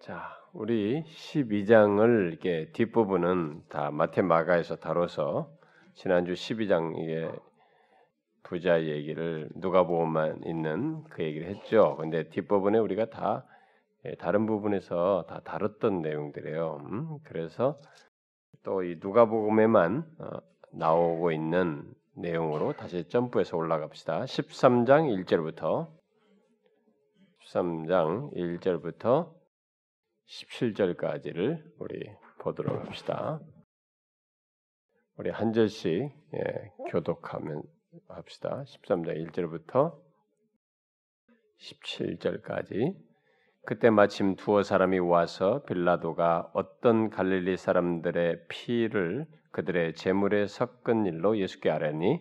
자, 우리 12장을 이게 뒷부분은 다 마테마가에서 다뤄서 지난주 12장 이게 부자 얘기를 누가보험만 있는 그 얘기를 했죠. 근데 뒷부분에 우리가 다 예, 다른 부분에서 다 다뤘던 내용들이에요. 음? 그래서 또 이 누가복음에만 어, 나오고 있는 내용으로 다시 점프해서 올라갑시다. 13장 1절부터 13장 1절부터 17절까지를 우리 보도록 합시다. 우리 한 절씩 예, 교독하면 합시다. 13장 1절부터 17절까지. 그때 마침 두어 사람이 와서 빌라도가 어떤 갈릴리 사람들의 피를 그들의 재물에 섞은 일로 예수께 아뢰니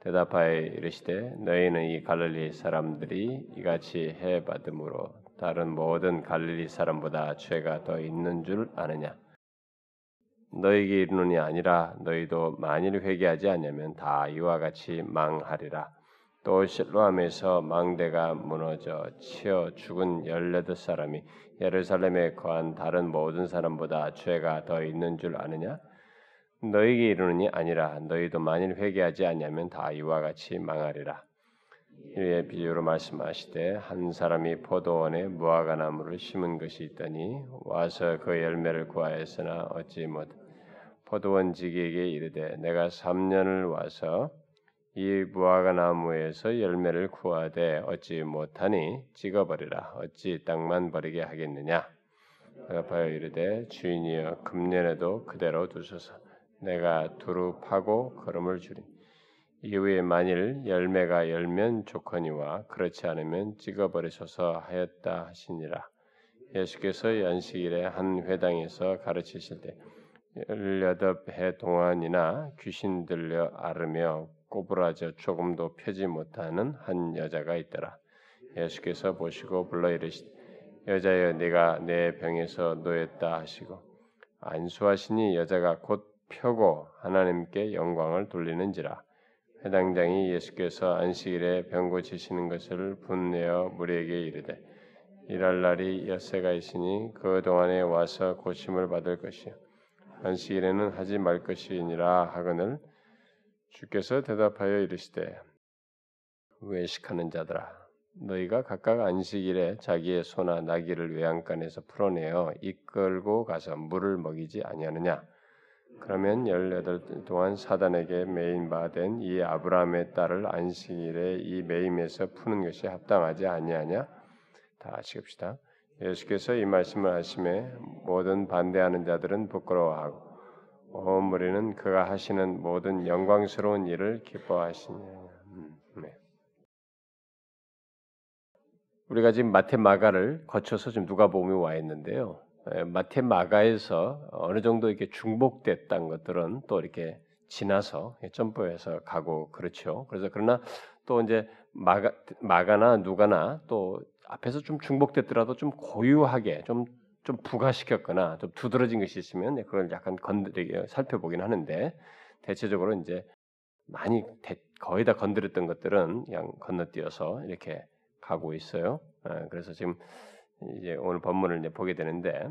대답하여 이르시되 너희는 이 갈릴리 사람들이 이같이 해 받음으로 다른 모든 갈릴리 사람보다 죄가 더 있는 줄 아느냐? 너에게 이르노니 아니라 너희도 만일 회개하지 않으면 다 이와 같이 망하리라. 또 실로암에서 망대가 무너져 치어 죽은 열여덟 사람이 예루살렘에 거한 다른 모든 사람보다 죄가 더 있는 줄 아느냐? 너에게 이르노니 아니라 너희도 만일 회개하지 않으면 다 이와 같이 망하리라 이의 비유로 말씀하시되 한 사람이 포도원에 무화과 나무를 심은 것이 있더니 와서 그 열매를 구하였으나 얻지 못. 포도원 지기에게 이르되 내가 3년을 와서 이 무화과 나무에서 열매를 구하되 얻지 못하니 찍어버리라. 어찌 땅만 버리게 하겠느냐? 대답하여 이르되 주인이여 금년에도 그대로 두소서. 내가 두루 파고 걸음을 주리 이후에 만일 열매가 열면 좋거니와 그렇지 않으면 찍어버리소서 하였다 하시니라 예수께서 연식일에 한 회당에서 가르치실 때 열여덟 해 동안이나 귀신 들려 앓으며 꼬부라져 조금도 펴지 못하는 한 여자가 있더라. 예수께서 보시고 불러 이르시되 여자여 네가 내 병에서 놓였다 하시고 안수하시니 여자가 곧 펴고 하나님께 영광을 돌리는지라 회당장이 예수께서 안식일에 병 고치시는 것을 분내어 무리에게 이르되 일할 날이 엿새가 있으니 그 동안에 와서 고침을 받을 것이요. 안식일에는 하지 말 것이니라 하거늘 주께서 대답하여 이르시되 외식하는 자들아 너희가 각각 안식일에 자기의 소나 나귀를 외양간에서 풀어내어 이끌고 가서 물을 먹이지 아니하느냐 그러면 열여덟 동안 사단에게 매인 바된 이 아브라함의 딸을 안식일에 이 매임에서 푸는 것이 합당하지 아니하냐 다 아시겠시다 예수께서 이 말씀을 하심에 모든 반대하는 자들은 부끄러워하고 온 무리는 그가 하시는 모든 영광스러운 일을 기뻐하시냐. 음, 네. 우리가 지금 마테 마가를 거쳐서 지금 누가복음이 와 있는데요. 예, 마테 마가에서 어느 정도 이렇게 중복됐던 것들은 또 이렇게 지나서 점프해서 가고 그렇죠. 그래서 그러나 또 이제 마가 마가나 누가나 또 앞에서 좀 중복됐더라도 좀 고유하게 좀좀 부가시켰거나 좀 두드러진 것이 있으면 그걸 약간 건드리게 살펴보긴 하는데 대체적으로 이제 많이 거의 다 건드렸던 것들은 그냥 건너뛰어서 이렇게 가고 있어요. 예, 그래서 지금 이제 오늘 본문을 이제 보게 되는데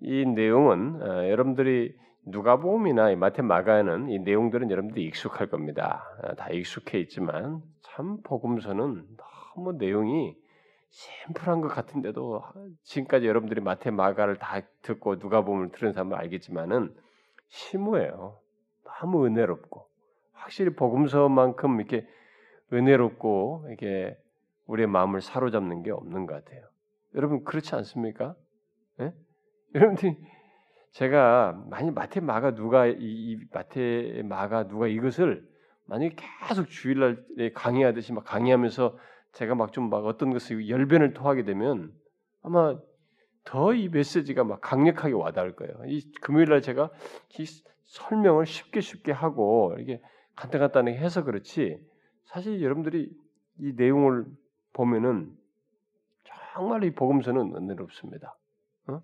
이 내용은 어, 여러분들이 누가복음이나 마태 마가는 이 내용들은 여러분들이 익숙할 겁니다. 어, 다 익숙해 있지만 참 복음서는 너무 내용이 심플한 것 같은데도 지금까지 여러분들이 마태 마가를 다 듣고 누가복음을 들은 사람은 알겠지만은 심오해요. 너무 은혜롭고 확실히 복음서만큼 이렇게 은혜롭고 이게 우리의 마음을 사로잡는 게 없는 것 같아요. 여러분 그렇지 않습니까? 네? 여러분들이 제가 많이 마태 마가 누가 이, 이 마태 마가 누가 이것을 만약에 계속 주일날 강의하듯이 막 강의하면서 제가 막좀막 어떤 것을 열변을 토하게 되면 아마 더 이 메시지가 막 강력하게 와닿을 거예요. 이 금요일날 제가 이 설명을 쉽게 쉽게 하고 이게 간단간단하게 해서 그렇지 사실 여러분들이 이 내용을 보면은 정말 이 복음서는 은혜롭습니다. 어?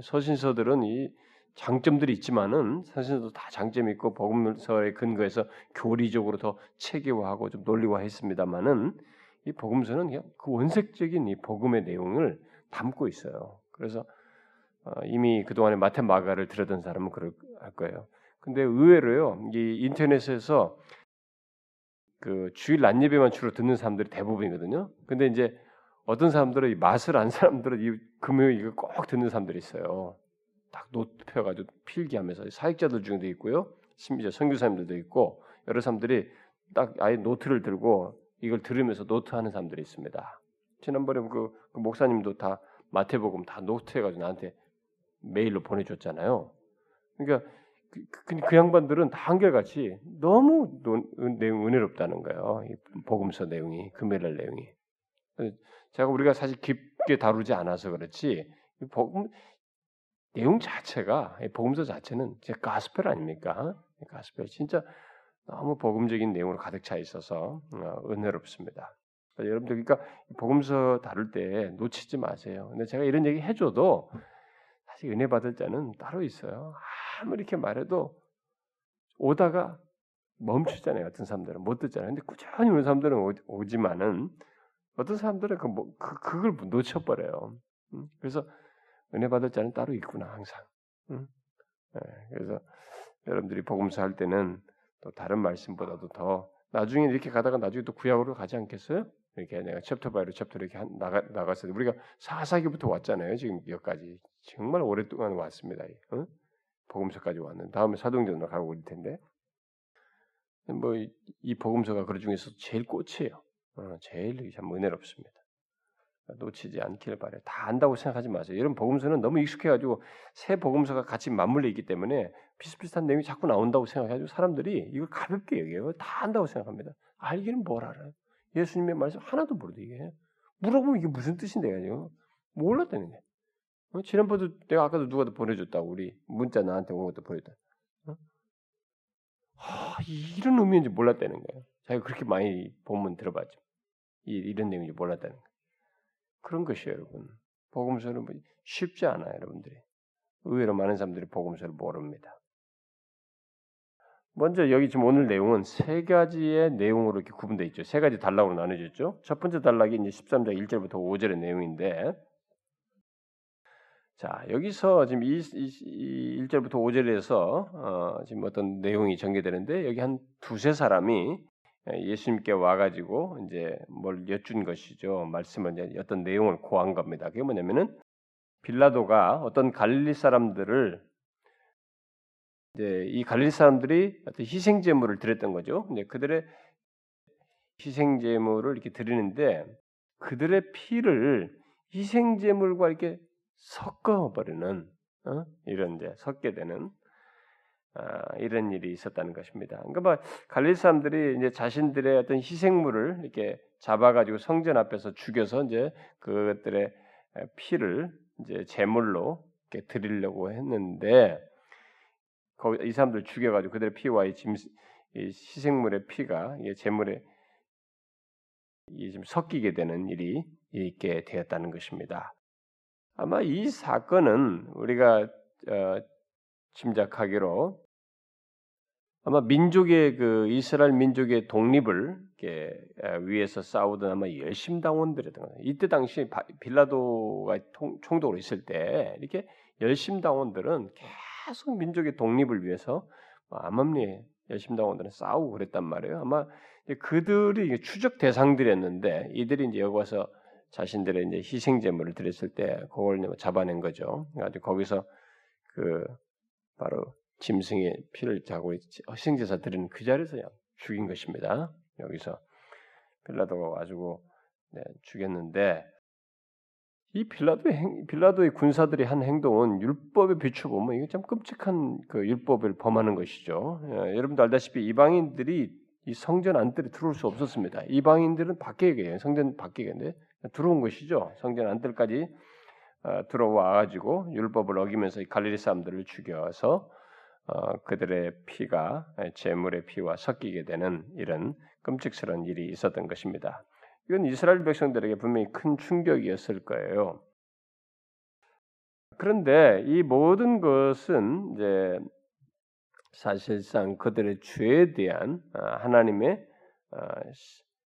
서신서들은 이 장점들이 있지만은 서신서도 다 장점이 있고 복음서에 근거해서 교리적으로 더 체계화하고 좀 논리화했습니다만은 이 복음서는 그냥 그 원색적인 이 복음의 내용을 담고 있어요. 그래서 어, 이미 그 동안에 마태 마가를 들었던 사람은 그럴 거예요. 근데 의외로요, 이 인터넷에서 그 주일 낮 예배만 주로 듣는 사람들이 대부분이거든요. 근데 이제 어떤 사람들은 이 맛을 안 사람들은 이 금요일 이거 꼭 듣는 사람들이 있어요. 딱 노트 펴가지고 필기하면서 사역자들 중에도 있고요, 심지어 선교사님들도 있고 여러 사람들이 딱 아예 노트를 들고 이걸 들으면서 노트하는 사람들이 있습니다. 지난번에 그, 그 목사님도 다 마태복음 다 노트해가지고 나한테 메일로 보내줬잖아요. 그러니까 그, 그, 그 양반들은 다 한결같이 너무 내용 은혜롭다는 거예요. 이 복음서 내용이 금요일 내용이. 제가 우리가 사실 깊게 다루지 않아서 그렇지 복음 내용 자체가 복음서 자체는 제 가스펠 아닙니까? 가스펠 진짜 너무 복음적인 내용으로 가득 차 있어서 어, 은혜롭습니다. 여러분들 그러니까 복음서 다룰 때 놓치지 마세요. 근데 제가 이런 얘기 해줘도 사실 은혜 받을 자는 따로 있어요. 아무리 이렇게 말해도 오다가 멈추잖아요. 어떤 사람들은 못 듣잖아요. 근데 꾸준히 오는 사람들은 오, 지만은 어떤 사람들은 그, 뭐, 그 그걸 놓쳐버려요. 음? 그래서 은혜 받을 자는 따로 있구나 항상. 음? 네, 그래서 여러분들이 복음서 할 때는 또 다른 말씀보다도 더 나중에 이렇게 가다가 나중에 또 구약으로 가지 않겠어요? 이렇게 내가 chapter by로 chapter 이렇게 나가 나갔어요. 우리가 사사기부터 왔잖아요. 지금 여기까지 정말 오랫동안 왔습니다. 어? 복음서까지 왔는 다음에 사도행전으로 가고 있을 텐데 뭐 이 복음서가 그 중에서 제일 꽃이에요. 어, 제일 참 은혜롭습니다. 놓치지 않기를 바래. 다 안다고 생각하지 마세요. 이런 복음서는 너무 익숙해가지고 새 복음서가 같이 맞물려 있기 때문에 비슷비슷한 내용이 자꾸 나온다고 생각해가지고 사람들이 이걸 가볍게 여겨요. 다 안다고 생각합니다. 알기는 뭘 알아요? 예수님의 말씀 하나도 모르도 이게 물어보면 이게 무슨 뜻인데 가지고 몰랐다는 게. 어? 지난번도 내가 아까도 누가 보내줬다고 우리 문자 나한테 온 것도 보냈다. 어? 아, 이런 의미인지 몰랐다는 거예요. 자기가 그렇게 많이 본문 들어봤죠. 이, 이런 내용인지 몰랐다는 거예요. 그런 것이에요, 여러분. 복음서는 뭐 쉽지 않아요, 여러분들이. 의외로 많은 사람들이 복음서를 모릅니다. 먼저 여기 지금 오늘 내용은 세 가지의 내용으로 이렇게 구분되어 있죠. 세 가지 단락으로 나눠졌죠. 첫 번째 단락이 이제 13장 1절부터 5절의 내용인데 자, 여기서 지금 이, 이, 이 1절부터 5절에서 어, 지금 어떤 내용이 전개되는데 여기 한 두세 사람이 예수님께 와가지고 이제 뭘 여쭌 것이죠. 말씀을 이제 어떤 내용을 고한 겁니다. 그게 뭐냐면은 빌라도가 어떤 갈릴리 사람들을 이제 이 갈릴리 사람들이 어떤 희생 제물을 드렸던 거죠. 근데 그들의 희생 제물을 이렇게 드리는데 그들의 피를 희생 제물과 이렇게 섞어 버리는 어? 이런 이제 섞게 되는 아, 이런 일이 있었다는 것입니다. 그러니까 뭐 갈릴 사람들이 이제 자신들의 어떤 희생물을 이렇게 잡아가지고 성전 앞에서 죽여서 이제 그것들의 피를 이제 제물로 이렇게 드리려고 했는데 이 사람들 죽여가지고 그들의 피와 이, 짐, 이 희생물의 피가 이 제물에 이 지금 섞이게 되는 일이 있게 되었다는 것입니다. 아마 이 사건은 우리가 어, 짐작하기로 아마 민족의 그 이스라엘 민족의 독립을 위해서 싸우던 아마 열심당원들이었던 거예요. 이때 당시 빌라도가 총독으로 있을 때 이렇게 열심당원들은 계속 민족의 독립을 위해서 암암리에 열심당원들은 싸우고 그랬단 말이에요. 아마 그들이 추적 대상들이었는데 이들이 이제 여기 와서 자신들의 이제 희생 제물을 드렸을 때 그걸 잡아낸 거죠. 아주 거기서 그 바로 짐승의 피를 자고 희생제사 드리는 그 자리에서 죽인 것입니다. 여기서 빌라도가 와가지고 네, 죽였는데 이 빌라도의 행, 빌라도의 군사들이 한 행동은 율법에 비춰보면 이게 참 끔찍한 그 율법을 범하는 것이죠. 예, 여러분도 알다시피 이방인들이 이 성전 안뜰에 들어올 수 없었습니다. 이방인들은 밖에 계세요. 성전 밖에 계는데 들어온 것이죠. 성전 안뜰까지 어, 들어와 가지고 율법을 어기면서 갈릴리 사람들을 죽여서 어, 그들의 피가 제물의 피와 섞이게 되는 이런 끔찍스러운 일이 있었던 것입니다. 이건 이스라엘 백성들에게 분명히 큰 충격이었을 거예요. 그런데 이 모든 것은 이제 사실상 그들의 죄에 대한 어, 하나님의 어,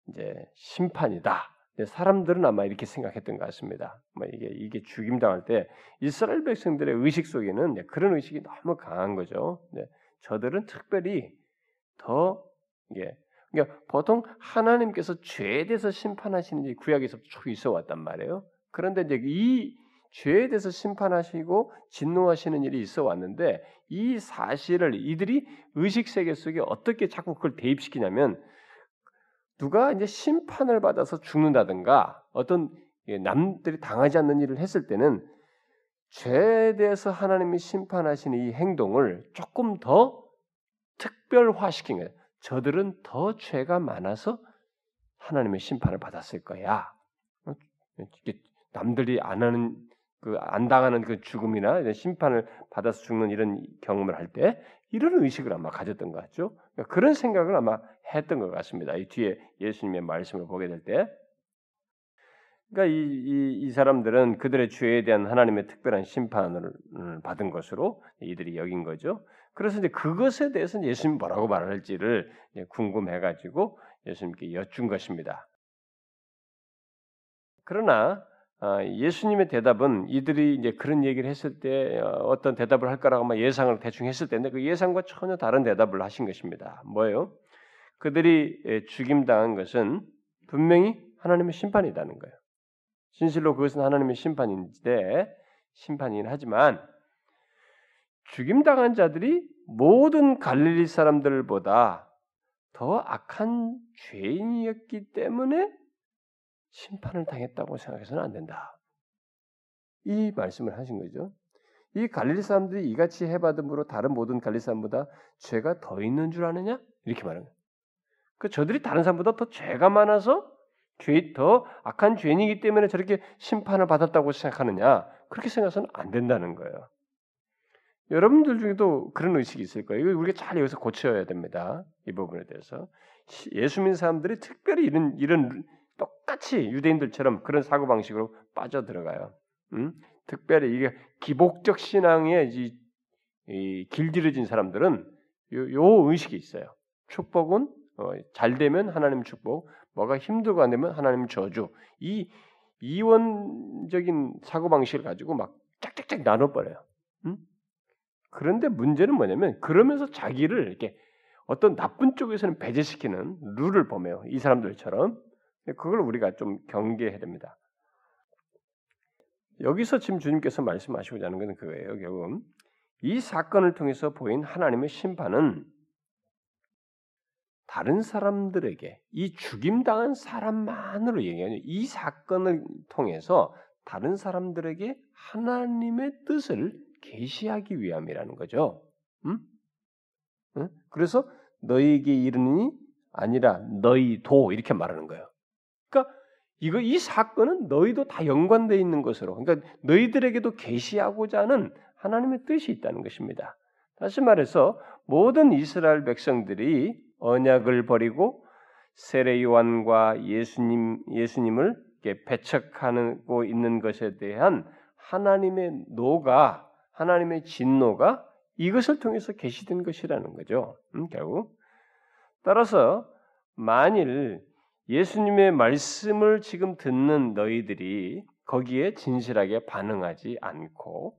이제 심판이다 사람들은 아마 이렇게 생각했던 것 같습니다. 뭐 이게 이게 죽임 당할 때 이스라엘 백성들의 의식 속에는 그런 의식이 너무 강한 거죠. 저들은 특별히 더 이게 그러니까 보통 하나님께서 죄에 대해서 심판하시는 지 구약에서 쭉 있어 왔단 말이에요. 그런데 이제 이 죄에 대해서 심판하시고 진노하시는 일이 있어 왔는데 이 사실을 이들이 의식 세계 속에 어떻게 자꾸 그걸 대입시키냐면 누가 이제 심판을 받아서 죽는다든가 어떤 남들이 당하지 않는 일을 했을 때는 죄에 대해서 하나님이 심판하시는 이 행동을 조금 더 특별화시킨 거예요. 저들은 더 죄가 많아서 하나님의 심판을 받았을 거야. 어? 남들이 안 하는 그 안 당하는 그 죽음이나 심판을 받아서 죽는 이런 경험을 할 때 이런 의식을 아마 가졌던 것 같죠. 그러니까 그런 생각을 아마 했던 것 같습니다. 이 뒤에 예수님의 말씀을 보게 될 때, 그러니까 이, 이, 이 사람들은 그들의 죄에 대한 하나님의 특별한 심판을 받은 것으로 이들이 여긴 거죠. 그래서 이제 그것에 대해서 예수님 뭐라고 말할지를 궁금해가지고 예수님께 여쭌 것입니다. 그러나 아, 예수님의 대답은 이들이 이제 그런 얘기를 했을 때 어, 어떤 대답을 할 거라고 막 예상을 대충 했을 텐데 그 예상과 전혀 다른 대답을 하신 것입니다. 뭐예요? 그들이 죽임당한 것은 분명히 하나님의 심판이라는 거예요. 진실로 그것은 하나님의 심판인데 심판이긴 하지만 죽임당한 자들이 모든 갈릴리 사람들보다 더 악한 죄인이었기 때문에 심판을 당했다고 생각해서는 안 된다. 이 말씀을 하신 거죠. 이 갈릴리 사람들이 이같이 해받음으로 다른 모든 갈릴리 사람보다 죄가 더 있는 줄 아느냐? 이렇게 말하는 거예요. 그 저들이 다른 사람보다 더 죄가 많아서 죄, 더 악한 죄인이기 때문에 저렇게 심판을 받았다고 생각하느냐? 그렇게 생각해서는 안 된다는 거예요. 여러분들 중에도 그런 의식이 있을 거예요. 우리가 잘 여기서 고쳐야 됩니다. 이 부분에 대해서. 예수 믿는 사람들이 특별히 이런, 이런 똑같이 유대인들처럼 그런 사고 방식으로 빠져 들어가요. 음? 특별히 이게 기복적 신앙에 이, 이 길들여진 사람들은 요, 요, 의식이 있어요. 축복은 어, 잘 되면 하나님 축복, 뭐가 힘들고 안 되면 하나님 저주. 이 이원적인 사고 방식을 가지고 막 짝짝짝 나눠 버려요. 음? 그런데 문제는 뭐냐면 그러면서 자기를 이렇게 어떤 나쁜 쪽에서는 배제시키는 룰을 보며요. 이 사람들처럼 그걸 우리가 좀 경계해야 됩니다. 여기서 지금 주님께서 말씀하시고자 하는 것은 그거예요. 결국 이 사건을 통해서 보인 하나님의 심판은 다른 사람들에게 이 죽임당한 사람만으로 얘기하는 이 사건을 통해서 다른 사람들에게 하나님의 뜻을 계시하기 위함이라는 거죠. 음? 응? 그래서 너희에게 이르니 아니라 너희도 이렇게 말하는 거예요. 이거 이 사건은 너희도 다 연관되어 있는 것으로 그러니까 너희들에게도 계시하고자 하는 하나님의 뜻이 있다는 것입니다. 다시 말해서 모든 이스라엘 백성들이 언약을 버리고 세례 요한과 예수님 예수님을 배척하고 있는 것에 대한 하나님의 노가 하나님의 진노가 이것을 통해서 계시된 것이라는 거죠. 음, 결국 따라서 만일 예수님의 말씀을 지금 듣는 너희들이 거기에 진실하게 반응하지 않고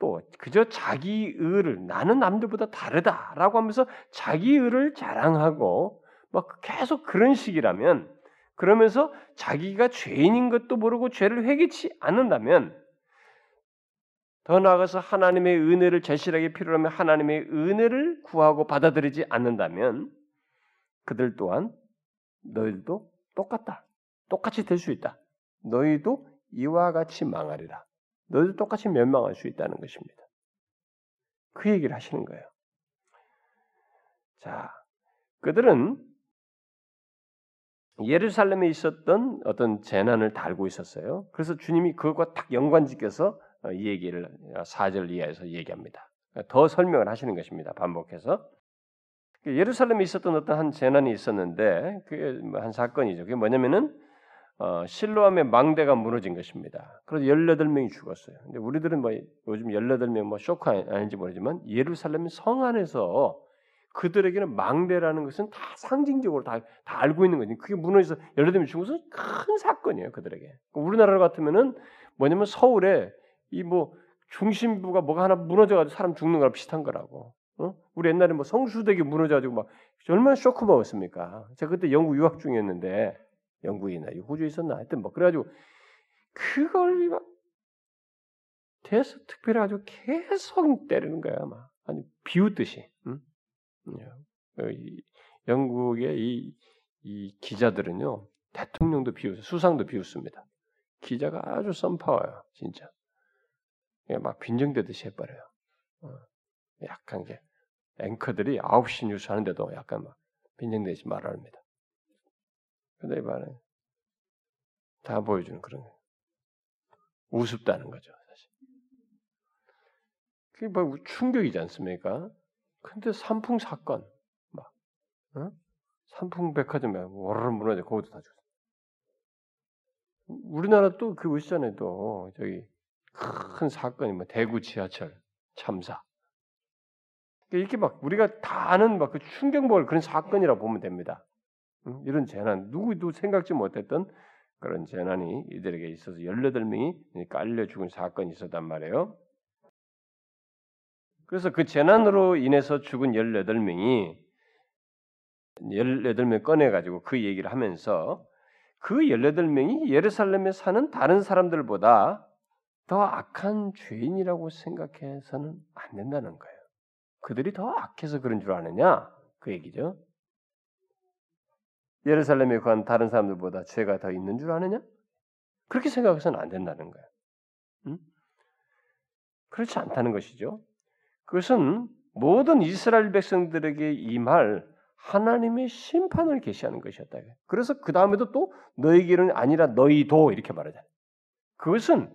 또 그저 자기 의를 나는 남들보다 다르다라고 하면서 자기 의를 자랑하고 막 계속 그런 식이라면 그러면서 자기가 죄인인 것도 모르고 죄를 회개치 않는다면 더 나아가서 하나님의 은혜를 절실하게 필요하면 하나님의 은혜를 구하고 받아들이지 않는다면 그들 또한 너희도 똑같다. 똑같이 될 수 있다. 너희도 이와 같이 망하리라. 너희도 똑같이 멸망할 수 있다는 것입니다. 그 얘기를 하시는 거예요. 자, 그들은 예루살렘에 있었던 어떤 재난을 달고 있었어요. 그래서 주님이 그것과 딱 연관짓겨서 이 얘기를 4절 이하에서 얘기합니다. 더 설명을 하시는 것입니다. 반복해서. 그 예루살렘에 있었던 어떤 한 재난이 있었는데 그게 뭐한 사건이죠. 그게 뭐냐면은 어, 실로암의 망대가 무너진 것입니다. 그래서 18명이 죽었어요. 근데 우리들은 뭐 요즘 18명 뭐 쇼크 아닌지 모르지만 예루살렘 성 안에서 그들에게는 망대라는 것은 다 상징적으로 다, 다 알고 있는 거지. 그게 무너져서 열려되면 죽은 것은 큰 사건이에요. 그들에게. 우리나라 같으면은 뭐냐면 서울에 이 뭐 중심부가 뭐가 하나 무너져가지고 사람 죽는 거랑 비슷한 거라고. 어? 우리 옛날에 뭐 성수대교 무너져가지고 막 얼마나 쇼크 먹었습니까? 제가 그때 영국 유학 중이었는데 영국이나 호주에 있었나 하여튼 뭐 그래가지고 그걸 막 대서 특별히 아주 계속 때리는 거야 막 아니 비웃듯이. 응? 어, 영국의 이, 이 기자들은요 대통령도 비웃, 수상도 비웃습니다. 기자가 아주 썸파워요, 진짜. 막 빈정대듯이 해버려요. 어, 약간 게 앵커들이 9시 뉴스 하는데도 약간 막 빈정대지 말합니다. 근데 이번에 다 보여주는 그런 거예요. 우습다는 거죠, 사실. 그게 뭐 충격이지 않습니까? 근데 삼풍 사건, 막, 어? 삼풍 백화점에 워르르 무너져, 거기도 다 죽었어. 우리나라 또그 있잖아요, 또, 저기, 큰 사건이 뭐, 대구 지하철 참사. 이렇게 막, 우리가 다 아는 막 그 충격 먹을 그런 사건이라고 보면 됩니다. 응? 이런 재난, 누구도 생각지 못했던 그런 재난이 이들에게 있어서 18명이 깔려 죽은 사건이 있었단 말이에요. 그래서 그 재난으로 인해서 죽은 18명이 18명 꺼내가지고 그 얘기를 하면서 그 18명이 예루살렘에 사는 다른 사람들보다 더 악한 죄인이라고 생각해서는 안 된다는 거예요. 그들이 더 악해서 그런 줄 아느냐? 그 얘기죠. 예루살렘에 관한 다른 사람들보다 죄가 더 있는 줄 아느냐? 그렇게 생각해서는 안 된다는 거예요. 응? 그렇지 않다는 것이죠. 그것은 모든 이스라엘 백성들에게 임할 하나님의 심판을 계시하는 것이었다. 그래서 그 다음에도 또 너희에게는 아니라 너희도 이렇게 말하잖아요. 그것은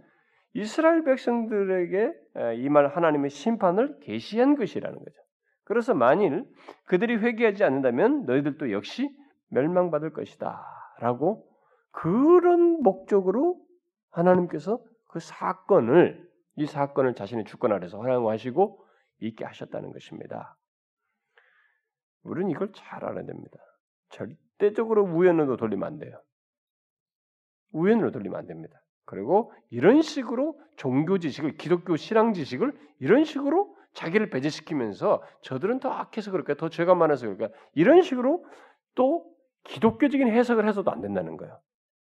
이스라엘 백성들에게 임할 하나님의 심판을 계시한 것이라는 거죠. 그래서 만일 그들이 회개하지 않는다면 너희들도 역시 멸망받을 것이다라고 그런 목적으로 하나님께서 그 사건을 이 사건을 자신의 주권 아래서 허용하시고 있게 하셨다는 것입니다. 우리는 이걸 잘 알아야 됩니다. 절대적으로 우연으로 돌리면 안 돼요. 우연으로 돌리면 안 됩니다. 그리고 이런 식으로 종교 지식을 기독교 신앙 지식을 이런 식으로 자기를 배제시키면서 저들은 더 악해서 그럴까 더 죄가 많아서 그럴까 이런 식으로 또 기독교적인 해석을 해서도 안 된다는 거예요.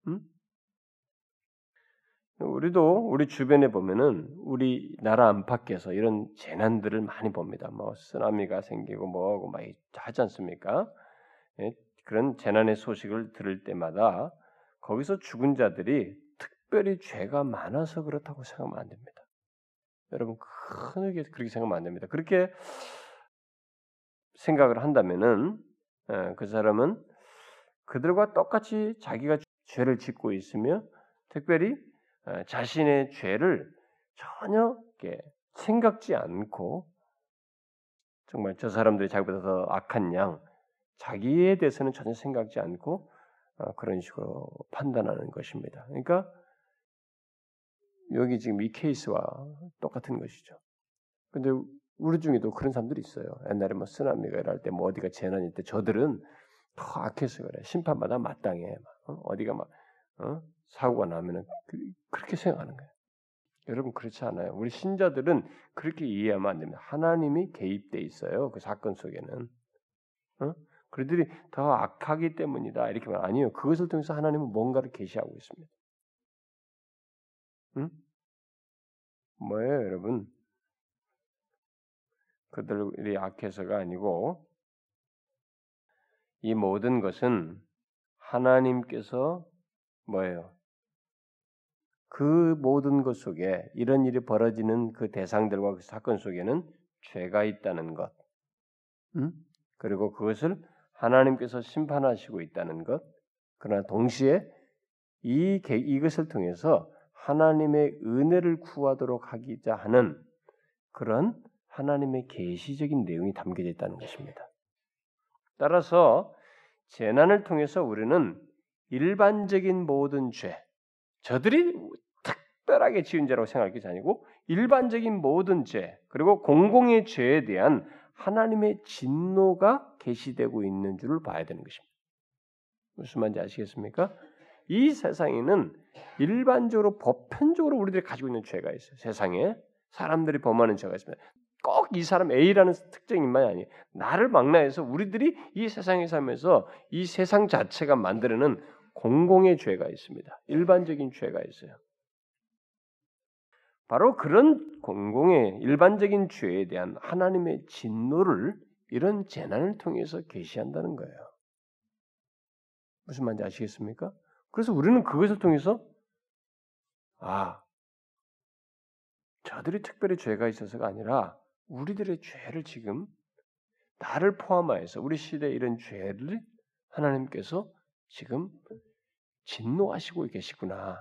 음? 우리도 우리 주변에 보면은 우리 나라 안팎에서 이런 재난들을 많이 봅니다. 뭐 쓰나미가 생기고 뭐하고 막 하지 않습니까? 예? 그런 재난의 소식을 들을 때마다 거기서 죽은 자들이 특별히 죄가 많아서 그렇다고 생각하면 안 됩니다. 여러분 크게 그렇게 생각하면 안 됩니다. 그렇게 생각을 한다면은 예, 그 사람은 그들과 똑같이 자기가 죄를 짓고 있으며 특별히 어, 자신의 죄를 전혀 생각지 않고 정말 저 사람들이 자기보다 더 악한 양 자기에 대해서는 전혀 생각지 않고 어, 그런 식으로 판단하는 것입니다. 그러니까 여기 지금 이 케이스와 똑같은 것이죠. 근데 우리 중에도 그런 사람들이 있어요. 옛날에 뭐 쓰나미가 일할 때 뭐 어디가 재난일 때 저들은 더 악해서 그래. 심판마다 마땅해. 어? 디가 막 어? 사고가 나면은 그, 렇게 생각하는 거예요. 여러분 그렇지 않아요. 우리 신자들은 그렇게 이해하면 안 됩니다. 하나님이 개입돼 있어요. 그 사건 속에는. 어? 그들이 더 악하기 때문이다. 이렇게 말 아니에요. 그것을 통해서 하나님은 뭔가를 계시하고 있습니다. 응? 뭐예요, 여러분? 그들이 악해서가 아니고 이 모든 것은 하나님께서 뭐예요? 그 모든 것 속에 이런 일이 벌어지는 그 대상들과 그 사건 속에는 죄가 있다는 것, 음? 그리고 그것을 하나님께서 심판하시고 있다는 것, 그러나 동시에 이 이것을 통해서 하나님의 은혜를 구하도록 하기자 하는 그런 하나님의 계시적인 내용이 담겨져 있다는 것입니다. 따라서 재난을 통해서 우리는 일반적인 모든 죄, 저들이 특별하게 지은 죄라고 생각할 것이 아니고 일반적인 모든 죄 그리고 공공의 죄에 대한 하나님의 진노가 계시되고 있는 줄을 봐야 되는 것입니다. 무슨 말인지 아시겠습니까? 이 세상에는 일반적으로 보편적으로 우리들이 가지고 있는 죄가 있어요. 세상에 사람들이 범하는 죄가 있습니다. 꼭 이 사람 A라는 특정인만이 아니에요. 나를 망라해서 우리들이 이 세상에 살면서 이 세상 자체가 만드는 공공의 죄가 있습니다. 일반적인 죄가 있어요. 바로 그런 공공의 일반적인 죄에 대한 하나님의 진노를 이런 재난을 통해서 계시한다는 거예요. 무슨 말인지 아시겠습니까? 그래서 우리는 그것을 통해서 아 저들이 특별히 죄가 있어서가 아니라 우리들의 죄를 지금 나를 포함하여서 우리 시대의 이런 죄를 하나님께서 지금 진노하시고 계시구나.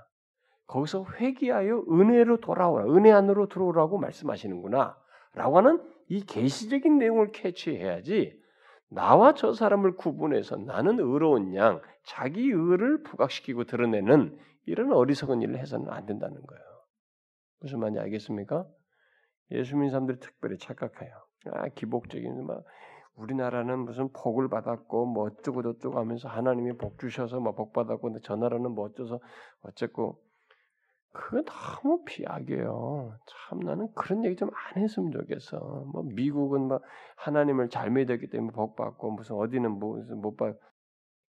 거기서 회개하여 은혜로 돌아오라. 은혜 안으로 들어오라고 말씀하시는구나. 라고 하는 이 계시적인 내용을 캐치해야지 나와 저 사람을 구분해서 나는 의로운 양, 자기 의를 부각시키고 드러내는 이런 어리석은 일을 해서는 안 된다는 거예요. 무슨 말인지 알겠습니까? 예수 믿는 사람들이 특별히 착각해요. 아, 기복적인 막 우리나라는 무슨 복을 받았고 뭐 어쩌고 저쩌고 하면서 하나님이 복 주셔서 뭐 복 받았고 근데 저 나라는 뭐 어쩌서 어쨌고 그건 너무 비약이에요. 참 나는 그런 얘기 좀 안 했으면 좋겠어. 뭐 미국은 뭐 하나님을 잘 믿었기 때문에 복 받고 무슨 어디는 무슨 못 받.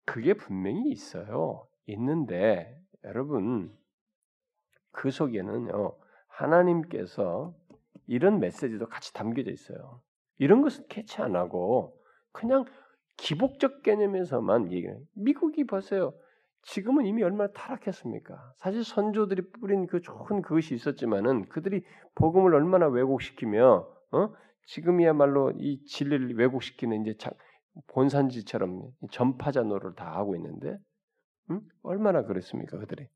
그게 분명히 있어요. 있는데 여러분 그 속에는요 하나님께서 이런 메시지도 같이 담겨져 있어요. 이런 것은 캐치 안 하고 그냥 기복적 개념에서만 얘기해요. 미국이 보세요. 지금은 이미 얼마나 타락했습니까? 사실 선조들이 뿌린 그 좋은 그것이 있었지만은 그들이 복음을 얼마나 왜곡시키며 어? 지금이야말로 이 진리를 왜곡시키는 이제 본산지처럼 전파자 노릇을 다 하고 있는데 음? 얼마나 그랬습니까 그들이?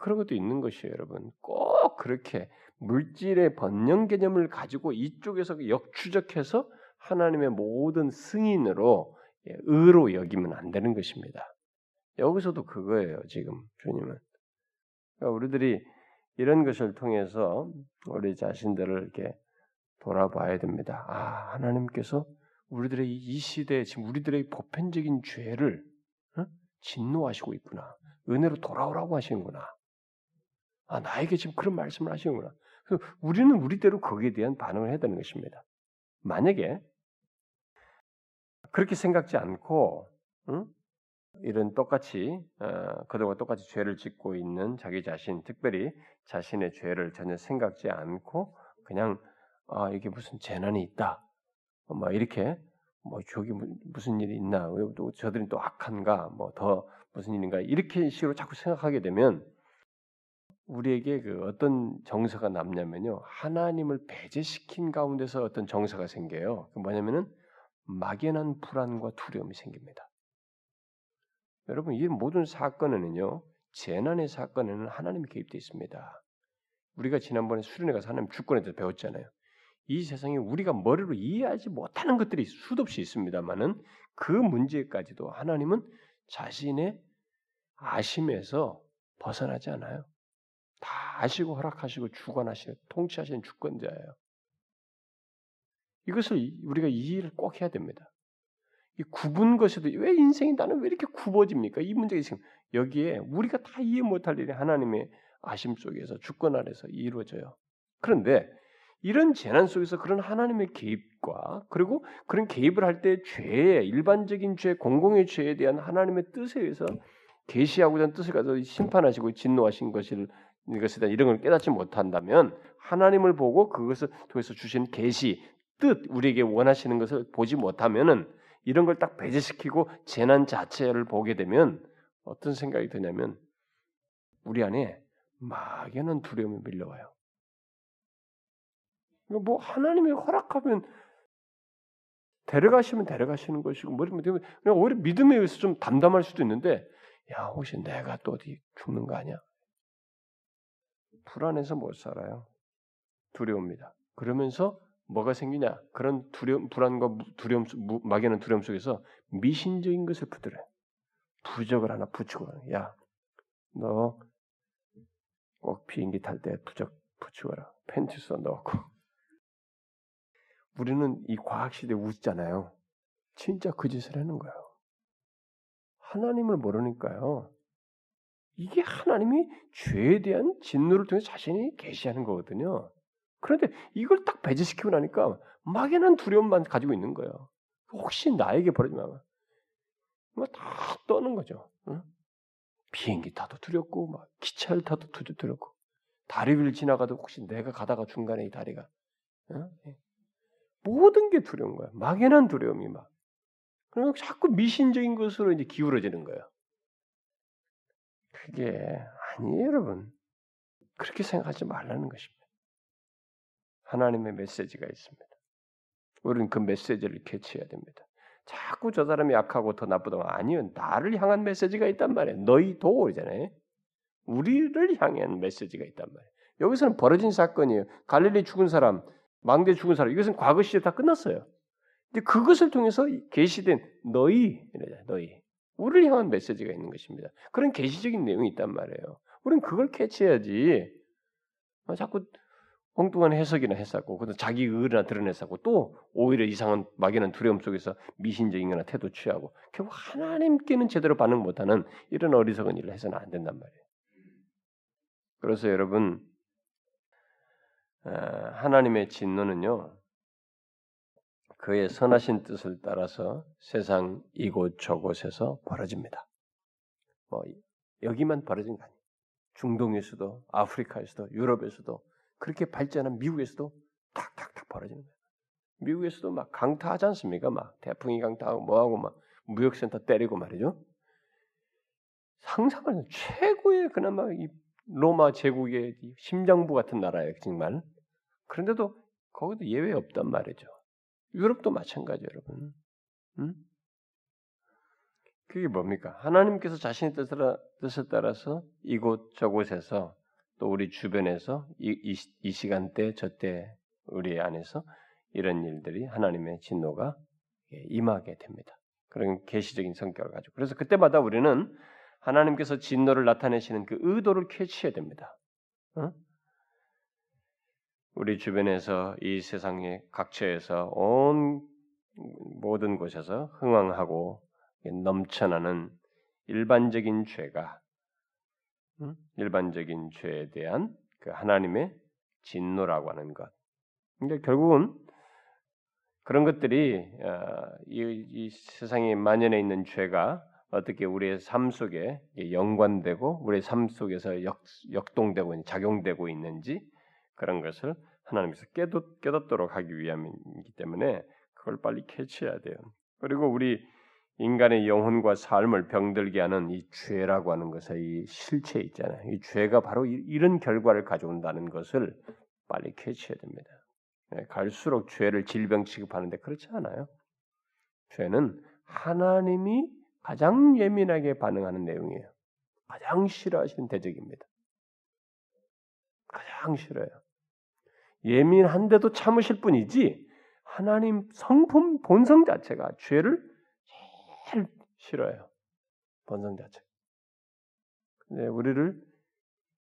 그런 것도 있는 것이에요, 여러분. 꼭 그렇게 물질의 번영 개념을 가지고 이쪽에서 역추적해서 하나님의 모든 승인으로 예, 의로 여기면 안 되는 것입니다. 여기서도 그거예요, 지금 주님은. 그러니까 우리들이 이런 것을 통해서 우리 자신들을 이렇게 돌아봐야 됩니다. 아, 하나님께서 우리들의 이 시대에 지금 우리들의 보편적인 죄를 어? 진노하시고 있구나. 은혜로 돌아오라고 하시는구나. 아, 나에게 지금 그런 말씀을 하시는구나. 그래서 우리는 우리대로 거기에 대한 반응을 해야 되는 것입니다. 만약에 그렇게 생각지 않고 응? 이런 똑같이 어, 그들과 똑같이 죄를 짓고 있는 자기 자신, 특별히 자신의 죄를 전혀 생각지 않고 그냥 아 이게 무슨 재난이 있다, 어, 뭐 이렇게 뭐 저기 무슨 일이 있나, 또 저들은 또 악한가, 뭐 더 무슨 일인가 이렇게 식으로 자꾸 생각하게 되면 우리에게 그 어떤 정서가 남냐면요 하나님을 배제시킨 가운데서 어떤 정서가 생겨요. 그 뭐냐면은 막연한 불안과 두려움이 생깁니다. 여러분 이 모든 사건에는요 재난의 사건에는 하나님이 개입되어 있습니다. 우리가 지난번에 수련회 가서 하나님 주권에 대해서 배웠잖아요. 이 세상에 우리가 머리로 이해하지 못하는 것들이 수도 없이 있습니다만은 그 문제까지도 하나님은 자신의 아심에서 벗어나지 않아요. 다 아시고 허락하시고 주관하시고 통치하시는 주권자예요. 이것을 우리가 이해를 꼭 해야 됩니다. 이 구분 것에도 왜 인생이 나는 왜 이렇게 굽어집니까? 이 문제가 지금 여기에 우리가 다 이해 못할 일이 하나님의 아심 속에서 주권 아래서 이루어져요. 그런데 이런 재난 속에서 그런 하나님의 개입과 그리고 그런 개입을 할 때 죄의 일반적인 죄, 공공의 죄에 대한 하나님의 뜻에 의해서 계시하고자 뜻을 가지고 심판하시고 진노하신 것을 이것에 대한 이런 걸 깨닫지 못한다면 하나님을 보고 그것을 통해서 주신 계시, 뜻, 우리에게 원하시는 것을 보지 못하면은 이런 걸 딱 배제시키고 재난 자체를 보게 되면 어떤 생각이 드냐면 우리 안에 막연한 두려움이 밀려와요. 뭐 하나님이 허락하면 데려가시면 데려가시는 것이고 뭐 그냥 오히려 믿음에 의해서 좀 담담할 수도 있는데 야 혹시 내가 또 어디 죽는 거 아니야? 불안해서 못 살아요. 두려웁니다. 그러면서 뭐가 생기냐? 그런 두려움, 불안과 두려움, 막연한 두려움 속에서 미신적인 것을 붙들어요. 부적을 하나 붙이고, 야, 너 꼭 비행기 탈 때 부적 붙이거라. 팬티스 넣고. 우리는 이 과학 시대에 웃잖아요. 진짜 그 짓을 하는 거예요. 하나님을 모르니까요. 이게 하나님이 죄에 대한 진노를 통해 자신이 계시하는 거거든요. 그런데 이걸 딱 배제시키고 나니까 막연한 두려움만 가지고 있는 거예요. 혹시 나에게 벌어지면 막다 떠는 거죠. 응? 비행기 타도 두렵고 막 기차를 타도 두렵고 다리 위를 지나가도 혹시 내가 가다가 중간에 이 다리가 응? 예. 모든 게 두려운 거야. 막연한 두려움이 막. 그러면 자꾸 미신적인 것으로 이제 기울어지는 거예요. 그게 아니에요, 여러분. 그렇게 생각하지 말라는 것입니다. 하나님의 메시지가 있습니다. 우리는 그 메시지를 캐치해야 됩니다. 자꾸 저 사람이 약하고 더 나쁘다고 아니요. 나를 향한 메시지가 있단 말이에요. 너희도 이잖아요. 우리를 향한 메시지가 있단 말이에요. 여기서는 벌어진 사건이에요. 갈릴리 죽은 사람, 망대 죽은 사람. 이것은 과거 시대 다 끝났어요. 근데 그것을 통해서 계시된 너희, 너희. 우리를 향한 메시지가 있는 것입니다. 그런 계시적인 내용이 있단 말이에요. 우리는 그걸 캐치해야지. 아, 자꾸 엉뚱한 해석이나 했었고, 그것도 자기 의나 드러냈었고, 또 오히려 이상한 막연한 두려움 속에서 미신적인 거나 태도 취하고, 결국 하나님께는 제대로 반응 못하는 이런 어리석은 일을 해서는 안 된단 말이에요. 그래서 여러분, 아, 하나님의 진노는요, 그의 선하신 뜻을 따라서 세상 이곳 저곳에서 벌어집니다. 뭐 여기만 벌어진 거 아니에요. 중동에서도 아프리카에서도 유럽에서도 그렇게 발전한 미국에서도 탁탁탁 벌어지는 거예요. 미국에서도 막 강타하지 않습니까? 막 태풍이 강타하고 뭐하고 막 무역센터 때리고 말이죠. 상상하는 최고의 그나마 이 로마 제국의 심장부 같은 나라예요, 정말. 그런데도 거기도 예외 없단 말이죠. 유럽도 마찬가지 여러분. 음? 그게 뭡니까? 하나님께서 자신의 뜻을 따라서 이곳 저곳에서 또 우리 주변에서 이, 이, 이 시간대 저때 우리 안에서 이런 일들이 하나님의 진노가 임하게 됩니다. 그런 계시적인 성격을 가지고 그래서 그때마다 우리는 하나님께서 진노를 나타내시는 그 의도를 캐치해야 됩니다. 어? 우리 주변에서 이 세상의 각처에서 온 모든 곳에서 흥황하고 넘쳐나는 일반적인 죄가 일반적인 죄에 대한 그 하나님의 진노라고 하는 것. 그러니까 결국은 그런 것들이 어, 이, 이 세상에 만연해 있는 죄가 어떻게 우리의 삶 속에 연관되고 우리의 삶 속에서 역, 역동되고 작용되고 있는지 그런 것을 하나님께서 깨닫, 깨닫도록 하기 위함이기 때문에 그걸 빨리 캐치해야 돼요. 그리고 우리 인간의 영혼과 삶을 병들게 하는 이 죄라고 하는 것의 이 실체 있잖아요. 이 죄가 바로 이, 런 결과를 가져온다는 것을 빨리 캐치해야 됩니다. 네, 갈수록 죄를 질병 취급하는데 그렇지 않아요. 죄는 하나님이 가장 예민하게 반응하는 내용이에요. 가장 싫어하시는 대적입니다. 가장 싫어요. 예민한데도 참으실 뿐이지 하나님 성품 본성 자체가 죄를 싫어요. 본성 자체. 근데 우리를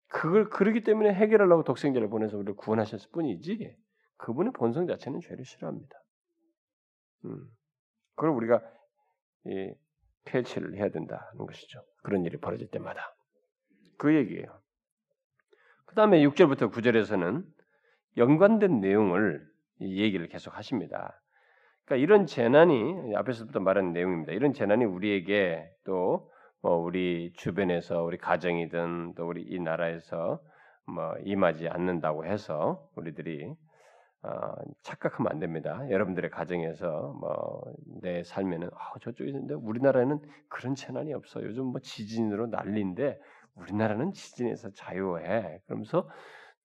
그걸 그러기 때문에 해결하려고 독생자를 보내서 우리를 구원하셨을 뿐이지 그분의 본성 자체는 죄를 싫어합니다. 음. 그걸 우리가 이 폐치를 해야 된다는 것이죠. 그런 일이 벌어질 때마다 그 얘기예요. 그 다음에 6절부터 9절에서는 연관된 내용을 얘기를 계속 하십니다. 그러니까 이런 재난이 앞에서부터 말한 내용입니다. 이런 재난이 우리에게 또 뭐 우리 주변에서 우리 가정이든 또 우리 이 나라에서 뭐 임하지 않는다고 해서 우리들이 어, 착각하면 안 됩니다. 여러분들의 가정에서 뭐 내 삶에는 아, 저쪽에 있는데 우리나라에는 그런 재난이 없어. 요즘 뭐 지진으로 난리인데 우리나라는 지진에서 자유해. 그러면서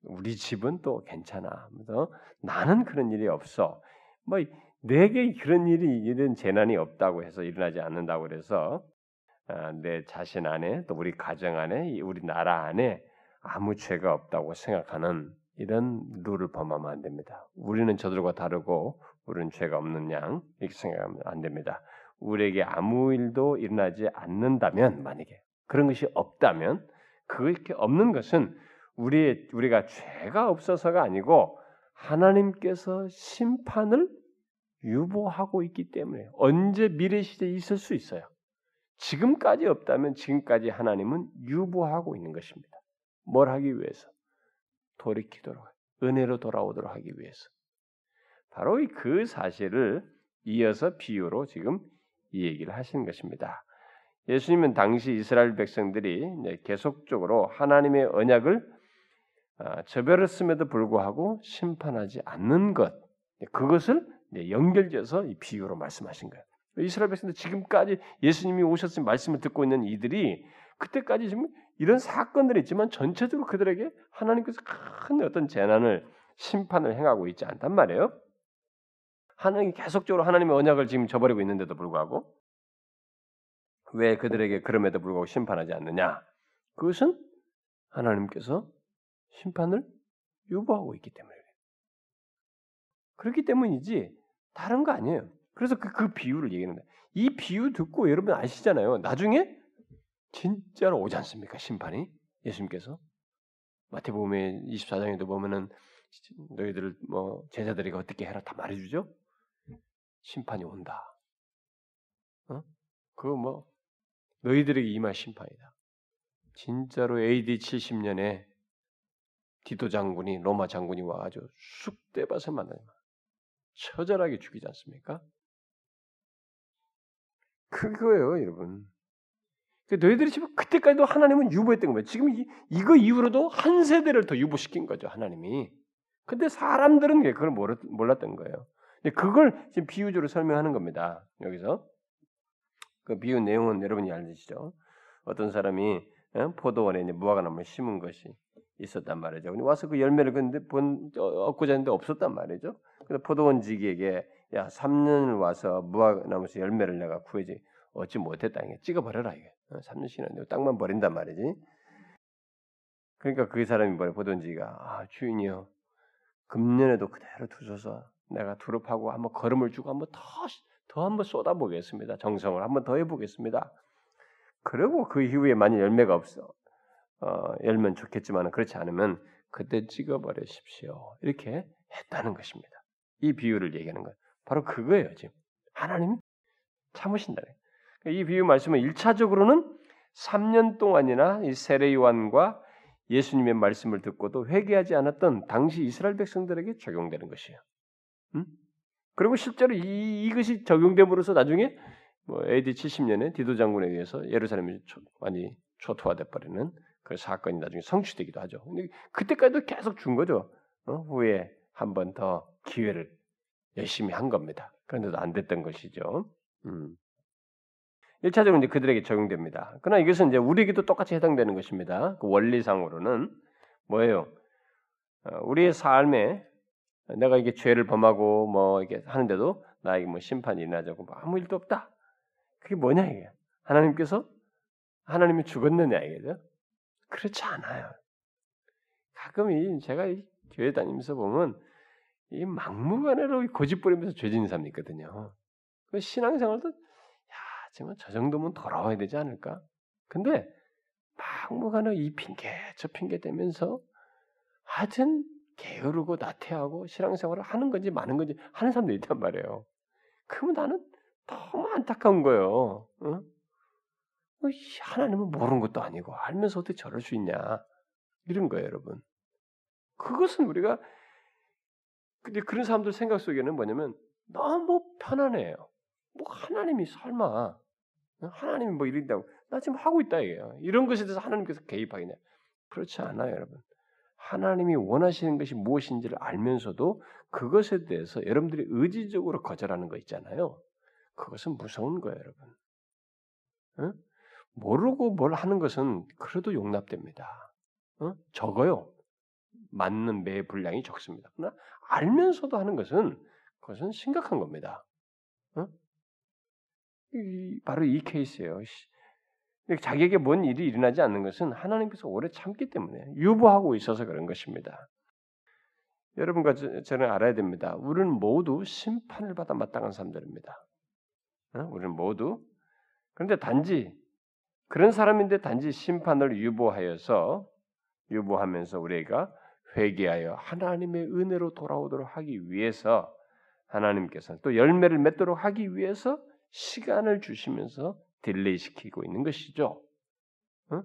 우리 집은 또 괜찮아. 그래서 나는 그런 일이 없어. 뭐 내게 그런 일이 이런 재난이 없다고 해서 일어나지 않는다고 그래서 아, 내 자신 안에 또 우리 가정 안에 우리 나라 안에 아무 죄가 없다고 생각하는 이런 룰을 범하면 안 됩니다. 우리는 저들과 다르고 우리는 죄가 없는 양 이렇게 생각하면 안 됩니다. 우리에게 아무 일도 일어나지 않는다면 만약에 그런 것이 없다면 그렇게 없는 것은 우리 우리가 죄가 없어서가 아니고 하나님께서 심판을 유보하고 있기 때문에 언제 미래 시대에 있을 수 있어요. 지금까지 없다면 지금까지 하나님은 유보하고 있는 것입니다. 뭘 하기 위해서? 돌이키도록 은혜로 돌아오도록 하기 위해서. 바로 그 사실을 이어서 비유로 지금 이 얘기를 하시는 것입니다. 예수님은 당시 이스라엘 백성들이 계속적으로 하나님의 언약을 아, 저별했음에도 불구하고 심판하지 않는 것 그것을 연결지어서 이 비유로 말씀하신 거예요. 이스라엘 백성들 지금까지 예수님이 오셨으면 말씀을 듣고 있는 이들이 그때까지 지금 이런 사건들이 있지만 전체적으로 그들에게 하나님께서 큰 어떤 재난을 심판을 행하고 있지 않단 말이에요. 하나님이 계속적으로 하나님의 언약을 지금 저버리고 있는데도 불구하고 왜 그들에게 그럼에도 불구하고 심판하지 않느냐? 그것은 하나님께서 심판을 유보하고 있기 때문에 그렇기 때문이지 다른 거 아니에요. 그래서 그, 그 비유를 얘기하는 거예요. 이 비유 듣고 여러분 아시잖아요. 나중에 진짜로 오지 않습니까? 심판이 예수님께서 마태복음의 24장에도 보면은 너희들 뭐 제자들에게 어떻게 해라 다 말해주죠. 심판이 온다. 어? 그거 뭐 너희들에게 임할 심판이다. 진짜로 AD 70년에 디도 장군이 로마 장군이 와가지고 쑥대밭을 만나요. 처절하게 죽이지 않습니까? 그거예요, 여러분. 그 너희들이 지금 그때까지도 하나님은 유보했던 거예요. 지금 이, 이거 이후로도 한 세대를 더 유보시킨 거죠, 하나님이. 근데 사람들은 그걸 몰랐던 거예요. 근데 그걸 지금 비유적으로 설명하는 겁니다. 여기서. 그 비유 내용은 여러분이 알으시죠? 어떤 사람이 어, 포도원에 무화과나무를 심은 것이 있었단 말이죠. 와서 그 열매를 근데 본 어, 얻고자 했는데 없었단 말이죠. 그래서 포도원 지기에게 야 3년을 와서 무화과나무에서 열매를 내가 구해지 얻지 못했다 이게 찍어버려라 이게 3년 지났는데 땅만 버린단 말이지. 그러니까 그 사람이 뭐래 포도원 지기가 아 주인이요 금년에도 그대로 두셔서 내가 두릅하고 한번 걸음을 주고 한번 더 더 한번 쏟아보겠습니다. 정성을 한번 더 해보겠습니다. 그리고 그 이후에 만약 열매가 없어 어, 열면 좋겠지만 그렇지 않으면 그때 찍어버리십시오. 이렇게 했다는 것입니다. 이 비유를 얘기하는 거예요. 바로 그거예요, 지금. 하나님이 참으신다. 이 비유 말씀은 1차적으로는 3년 동안이나 이 세례 요한과 예수님의 말씀을 듣고도 회개하지 않았던 당시 이스라엘 백성들에게 적용되는 것이에요. 음? 그리고 실제로 이, 이것이 적용됨으로써 나중에 뭐 AD 70년에 디도 장군에 의해서 예루살렘이 많이 초토화돼 버리는 그 사건이 나중에 성취되기도 하죠. 근데 그때까지도 계속 준 거죠. 어? 후에 한 번 더 기회를 열심히 한 겁니다. 그런데도 안 됐던 것이죠. 음. 1차적으로 이제 그들에게 적용됩니다. 그러나 이것은 이제 우리에게도 똑같이 해당되는 것입니다. 그 원리상으로는 뭐예요? 어, 우리의 삶에 내가 이게 죄를 범하고 뭐 이게 하는데도 나에게 뭐 심판이 일어나자고 뭐 아무 일도 없다. 그게 뭐냐 이게? 하나님께서 하나님이 죽었느냐 이게죠? 그렇지 않아요. 가끔 이 제가 이 교회 다니면서 보면 이 막무가내로 고집 부리면서 죄 짓는 사람이 있거든요. 그 신앙생활도 야 정말 저 정도면 돌아와야 되지 않을까? 근데 막무가내 이 핑계 저 핑계 대면서 하여튼 게으르고 나태하고 신앙생활을 하는 건지 마는 건지 하는 사람도 있단 말이에요. 그러면 나는 너무 안타까운 거예요. 어? 뭐 하나님은 모르는 것도 아니고 알면서 어떻게 저럴 수 있냐 이런 거예요, 여러분. 그것은 우리가 근데 그런 사람들 생각 속에는 뭐냐면 너무 편안해요. 뭐 하나님이 설마 하나님이 뭐 이런다고 나 지금 하고 있다 이게요. 이런 것에 대해서 하나님께서 개입하겠냐? 그렇지 않아요, 여러분. 하나님이 원하시는 것이 무엇인지를 알면서도 그것에 대해서 여러분들이 의지적으로 거절하는 거 있잖아요. 그것은 무서운 거예요, 여러분. 응? 모르고 뭘 하는 것은 그래도 용납됩니다. 어? 적어요. 맞는 매 분량이 적습니다. 그러나 알면서도 하는 것은 그것은 심각한 겁니다. 어? 이, 바로 이 케이스예요. 자기에게 뭔 일이 일어나지 않는 것은 하나님께서 오래 참기 때문에 유보하고 있어서 그런 것입니다. 여러분과 저는 알아야 됩니다. 우리는 모두 심판을 받아 마땅한 사람들입니다. 어? 우리는 모두 그런데 단지 그런 사람인데 단지 심판을 유보하여서 유보하면서 우리가 회개하여 하나님의 은혜로 돌아오도록 하기 위해서 하나님께서 또 열매를 맺도록 하기 위해서 시간을 주시면서 delay 시키고 있는 것이죠. 어?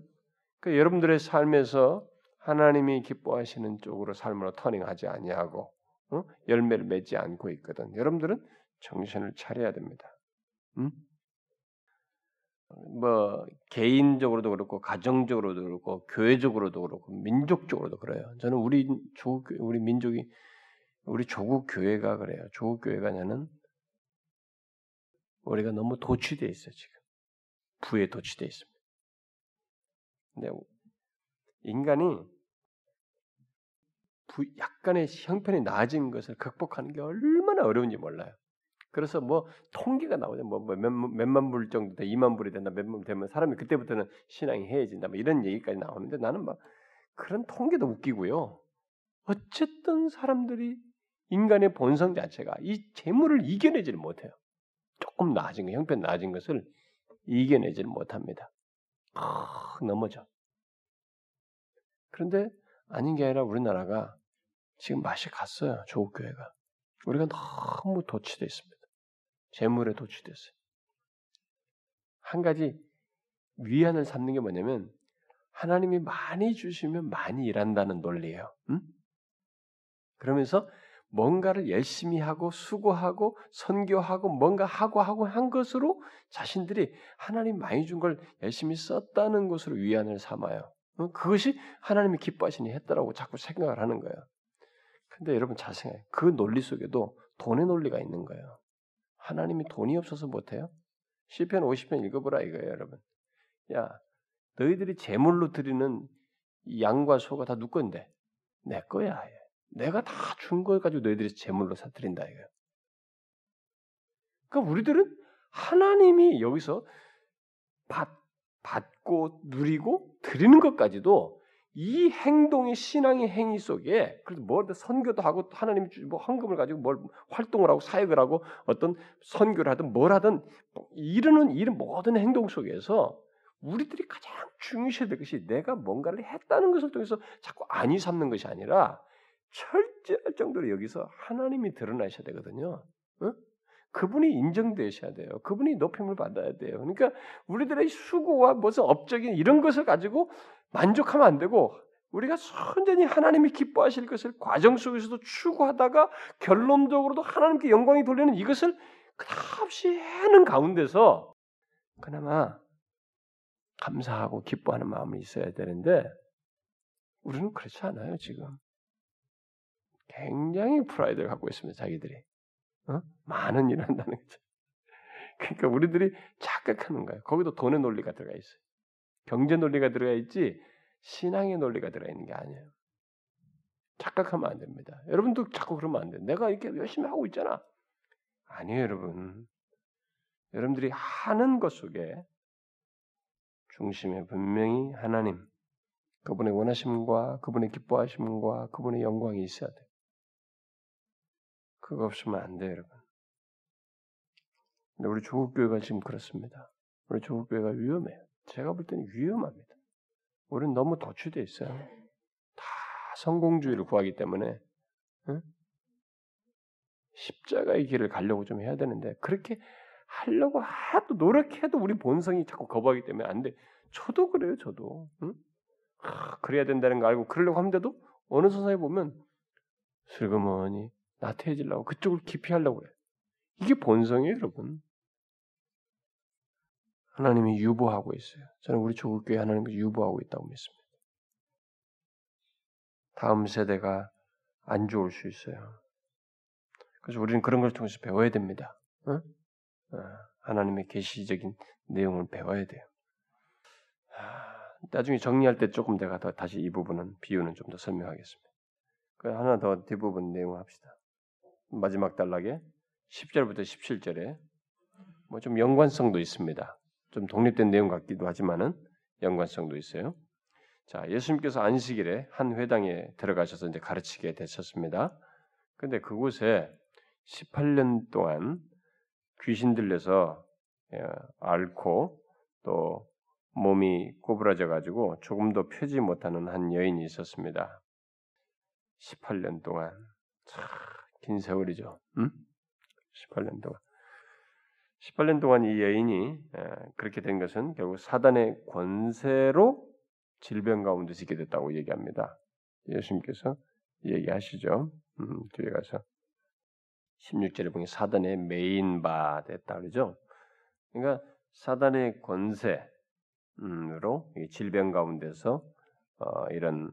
그러니까 여러분들의 삶에서 하나님이 기뻐하시는 쪽으로 삶으로 turning하지 아니하고 어? 열매를 맺지 않고 있거든. 여러분들은 정신을 차려야 됩니다. 음? 뭐 개인적으로도 그렇고 가정적으로도 그렇고 교회적으로도 그렇고 민족적으로도 그래요. 저는 우리 조국 우리 민족이 우리 조국 교회가 그래요. 조국 교회가 냐는 우리가 너무 도취돼 있어 지금 부에 도취돼 있습니다. 근데 인간이 부, 약간의 형편이 나아진 것을 극복하는 게 얼마나 어려운지 몰라요. 그래서 뭐 통계가 나오죠. 뭐, 뭐불 정도 돼, 2만 불이 된다, 몇만 되면 사람이 그때부터는 신앙이 해해진다, 뭐 이런 얘기까지 나오는데 나는 막 그런 통계도 웃기고요. 어쨌든 사람들이 인간의 본성 자체가 이 재물을 이겨내지를 못해요. 조금 나아진 거, 형편 나아진 것을 이겨내지를 못합니다. 아, 넘어져. 그런데 아닌 게 아니라 우리나라가 지금 맛이 갔어요. 조국교회가. 우리가 너무 도취되어 있습니다. 재물에 도취됐어요. 한 가지 위안을 삼는 게 뭐냐면 하나님이 많이 주시면 많이 일한다는 논리예요. 응? 그러면서 뭔가를 열심히 하고 수고하고 선교하고 뭔가 하고 하고 한 것으로 자신들이 하나님 많이 준 걸 열심히 썼다는 것으로 위안을 삼아요. 그것이 하나님이 기뻐하시니 했다라고 자꾸 생각을 하는 거예요. 근데 여러분 잘 생각해요. 그 논리 속에도 돈의 논리가 있는 거예요. 하나님이 돈이 없어서 못해요? 시편 50편 읽어보라 이거예요, 여러분. 야, 너희들이 제물로 드리는 양과 소가 다 누구 건데? 내 거야. 내가 다 준 걸 가지고 너희들이 제물로 사 드린다 이거예요. 그러니까 우리들은 하나님이 여기서 받, 받고 누리고 드리는 것까지도 이 행동의 신앙의 행위 속에 그래서 뭐 선교도 하고 하나님 뭐 헌금을 가지고 뭘 활동을 하고 사역을 하고 어떤 선교를 하든 뭘 하든 이르는 이런 모든 행동 속에서 우리들이 가장 중요시해야 될 것이 내가 뭔가를 했다는 것을 통해서 자꾸 안위 삼는 것이 아니라 철저할 정도로 여기서 하나님이 드러나셔야 되거든요. 어? 그분이 인정되셔야 돼요. 그분이 높임을 받아야 돼요. 그러니까 우리들의 수고와 무슨 업적인 이런 것을 가지고 만족하면 안 되고 우리가 순전히 하나님이 기뻐하실 것을 과정 속에서도 추구하다가 결론적으로도 하나님께 영광이 돌리는 이것을 끝없이 하는 가운데서 그나마 감사하고 기뻐하는 마음이 있어야 되는데 우리는 그렇지 않아요 지금 굉장히 프라이드를 갖고 있습니다 자기들이 어? 많은 일을 한다는 거죠 그러니까 우리들이 착각하는 거예요 거기도 돈의 논리가 들어가 있어요 경제 논리가 들어가 있지 신앙의 논리가 들어가 있는 게 아니에요. 착각하면 안 됩니다. 여러분도 자꾸 그러면 안 돼. 내가 이렇게 열심히 하고 있잖아. 아니에요, 여러분. 여러분들이 하는 것 속에 중심에 분명히 하나님, 그분의 원하심과 그분의 기뻐하심과 그분의 영광이 있어야 돼. 그거 없으면 안 돼요, 여러분. 근데 우리 조국교회가 지금 그렇습니다. 우리 조국교회가 위험해요. 제가 볼 때는 위험합니다. 우리는 너무 도취되어 있어요. 다 성공주의를 구하기 때문에 응? 십자가의 길을 가려고 좀 해야 되는데 그렇게 하려고 해도 노력해도 우리 본성이 자꾸 거부하기 때문에 안 돼. 저도 그래요, 저도. 응? 아, 그래야 된다는 거 알고 그러려고 하는데도 어느 선상에 보면 슬그머니 나태해지려고 그쪽을 기피하려고 그래. 이게 본성이에요, 여러분. 하나님이 유보하고 있어요. 저는 우리 조국교회 하나님이 유보하고 있다고 믿습니다. 다음 세대가 안 좋을 수 있어요. 그래서 우리는 그런 걸 통해서 배워야 됩니다. 어? 어, 하나님의 계시적인 내용을 배워야 돼요. 나중에 정리할 때 조금 내가 더 다시 이 부분은 비유는 좀 더 설명하겠습니다. 그 하나 더 뒷부분 내용 합시다. 마지막 단락에 10절부터 17절에 뭐 좀 연관성도 있습니다. 좀 독립된 내용 같기도 하지만은 연관성도 있어요. 자, 예수님께서 안식일에 한 회당에 들어가셔서 이제 가르치게 되셨습니다. 근데 그곳에 18년 동안 귀신 들려서 예, 앓고 또 몸이 꼬부라져 가지고 조금도 펴지 못하는 한 여인이 있었습니다. 18년 동안 참 긴 세월이죠. 응? 18년 동안 18년 동안 이 여인이 그렇게 된 것은 결국 사단의 권세로 질병 가운데서 있게 됐다고 얘기합니다. 예수님께서 얘기하시죠. 음, 뒤에 가서 16절에 보면 사단의 메인 바 됐다 그러죠. 그러니까 사단의 권세로 질병 가운데서 어, 이런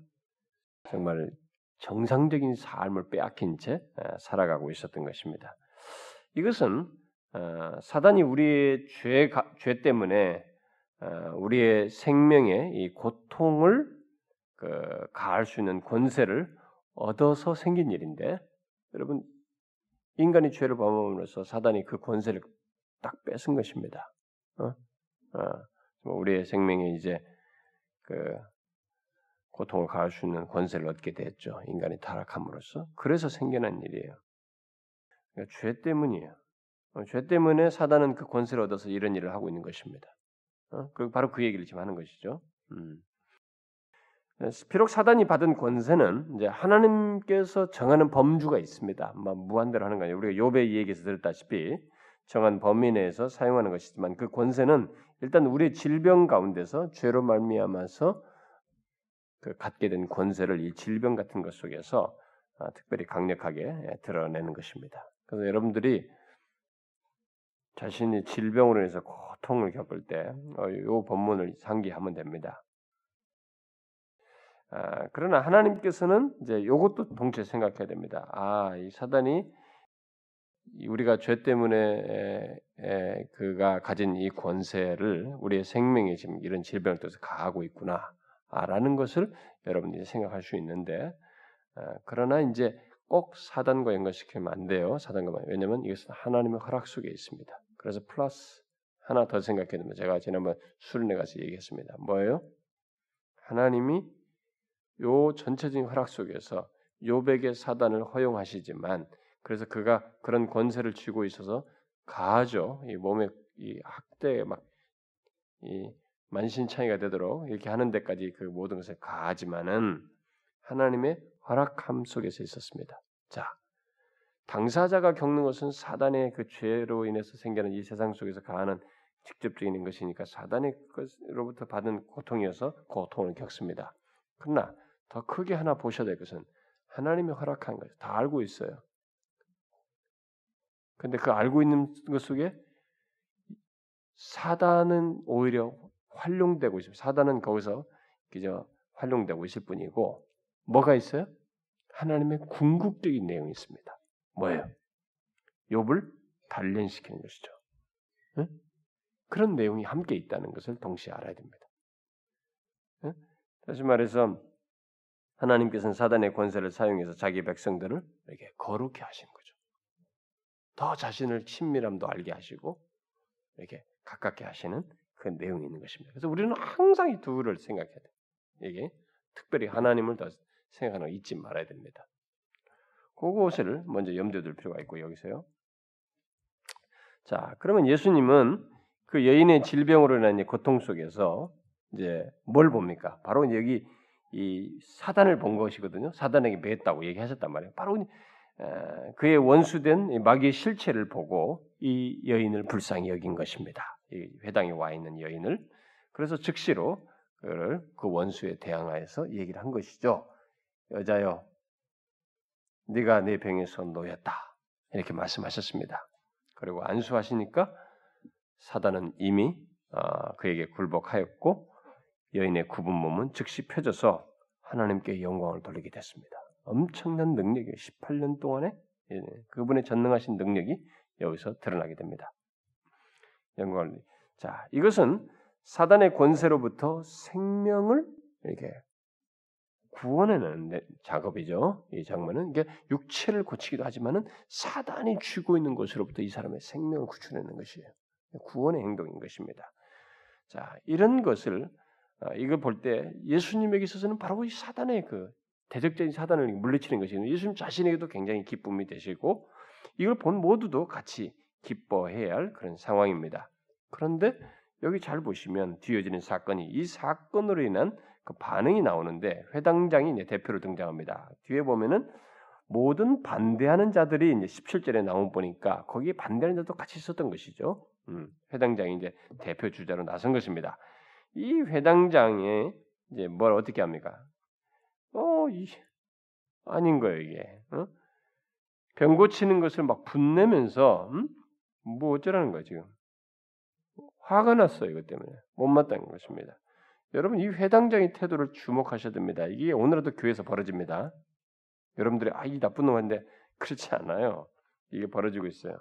정말 정상적인 삶을 빼앗긴 채 살아가고 있었던 것입니다. 이것은 어, 사단이 우리의 죄, 죄 때문에 어, 우리의 생명에 이 고통을 그, 가할 수 있는 권세를 얻어서 생긴 일인데 여러분 인간이 죄를 범함으로써 사단이 그 권세를 딱 뺏은 것입니다. 어? 어, 우리의 생명에 이제 그 고통을 가할 수 있는 권세를 얻게 됐죠. 인간이 타락함으로써. 그래서 생겨난 일이에요. 그러니까 죄 때문이에요. 어, 죄 때문에 사단은 그 권세를 얻어서 이런 일을 하고 있는 것입니다. 어? 그 바로 그 얘기를 지금 하는 것이죠. 음. 비록 사단이 받은 권세는 이제 하나님께서 정하는 범주가 있습니다. 뭐 무한대로 하는 거 아니에요. 우리가 요배 얘기에서 들었다시피 정한 범위 내에서 사용하는 것이지만 그 권세는 일단 우리의 질병 가운데서 죄로 말미암아서 그 갖게 된 권세를 이 질병 같은 것 속에서 아, 특별히 강력하게 예, 드러내는 것입니다. 그래서 여러분들이 자신이 질병으로 인해서 고통을 겪을 때, 이 어, 본문을 상기하면 됩니다. 아, 그러나 하나님께서는 이제 이것도 동시에 생각해야 됩니다. 아, 이 사단이 우리가 죄 때문에 그가 가진 이 권세를 우리의 생명에 지금 이런 질병을 통해서 가하고 있구나 라는 것을 여러분들이 생각할 수 있는데 아, 그러나 이제 꼭 사단과 연관시키면 안 돼요. 사단과 왜냐하면 이것은 하나님의 허락 속에 있습니다. 그래서 플러스 하나 더 생각해야 됩니다. 제가 지난번 수련회 가서 얘기했습니다. 뭐예요? 하나님이 요 전체적인 허락 속에서 요백의 사단을 허용하시지만 그래서 그가 그런 권세를 쥐고 있어서 가하죠. 이 몸에 이 학대에 막이 만신창이가 되도록 이렇게 하는 데까지 그 모든 것을 가하지만은 하나님의 허락함 속에서 있었습니다. 자, 당사자가 겪는 것은 사단의 그 죄로 인해서 생기는 이 세상 속에서 가하는 직접적인 것이니까 사단의 것으로부터 받은 고통이어서 고통을 겪습니다. 그러나 더 크게 하나 보셔야 될 것은 하나님이 허락한 거예요. 다 알고 있어요. 근데 그 알고 있는 것 속에 사단은 오히려 활용되고 있습니다. 사단은 거기서 그저 활용되고 있을 뿐이고 뭐가 있어요? 하나님의 궁극적인 내용이 있습니다. 뭐예요? 욥을 단련시키는 것이죠. 네? 그런 내용이 함께 있다는 것을 동시에 알아야 됩니다. 네? 다시 말해서 하나님께서는 사단의 권세를 사용해서 자기 백성들을 이렇게 거룩해 하신 거죠. 더 자신을 친밀함도 알게 하시고 이렇게 가깝게 하시는 그 내용이 있는 것입니다. 그래서 우리는 항상 이 둘을 생각해야 돼요. 이게 특별히 하나님을 더 생각하는 거 잊지 말아야 됩니다. 그것을 먼저 염두에 둘 필요가 있고 여기서요. 자, 그러면 예수님은 그 여인의 질병으로 인한 고통 속에서 이제 뭘 봅니까? 바로 여기 이 사단을 본 것이거든요. 사단에게 매했다고 얘기하셨단 말이에요. 바로 그의 원수된 마귀의 실체를 보고 이 여인을 불쌍히 여긴 것입니다. 이 회당에 와 있는 여인을 그래서 즉시로 그를 그 원수에 대항하여서 얘기를 한 것이죠. 여자여, 네가 내 병에서 놓였다 이렇게 말씀하셨습니다. 그리고 안수하시니까 사단은 이미 어, 그에게 굴복하였고 여인의 굽은 몸은 즉시 펴져서 하나님께 영광을 돌리게 됐습니다. 엄청난 능력이 18년 동안에 예, 그분의 전능하신 능력이 여기서 드러나게 됩니다. 영광을 자 이것은 사단의 권세로부터 생명을 이렇게 구원해내는 작업이죠. 이 장면은 이게 육체를 고치기도 하지만은 사단이 쥐고 있는 것으로부터 이 사람의 생명을 구출해내는 것이에요. 구원의 행동인 것입니다. 자 이런 것을 어, 이걸 볼 때 예수님에게 있어서는 바로 이 사단의 그 대적적인 사단을 물리치는 것이 예수님 자신에게도 굉장히 기쁨이 되시고 이걸 본 모두도 같이 기뻐해야 할 그런 상황입니다. 그런데 여기 잘 보시면 뒤어지는 사건이 이 사건으로 인한 그 반응이 나오는데 회당장이 이제 대표로 등장합니다. 뒤에 보면은 모든 반대하는 자들이 이제 17절에 나온 보니까 거기에 반대하는 자도 같이 있었던 것이죠. 음, 회당장이 이제 대표 주자로 나선 것입니다. 이 회당장에 이제 뭘 어떻게 합니까? 어, 이, 아닌 거예요 이게. 어? 병 고치는 것을 막 분내면서 음? 뭐 어쩌라는 거야 지금? 화가 났어요 이것 때문에 못마땅한 것입니다. 여러분 이 회당장의 태도를 주목하셔야 됩니다. 이게 오늘도 교회에서 벌어집니다. 여러분들이 아 이 나쁜 놈인데 그렇지 않아요. 이게 벌어지고 있어요.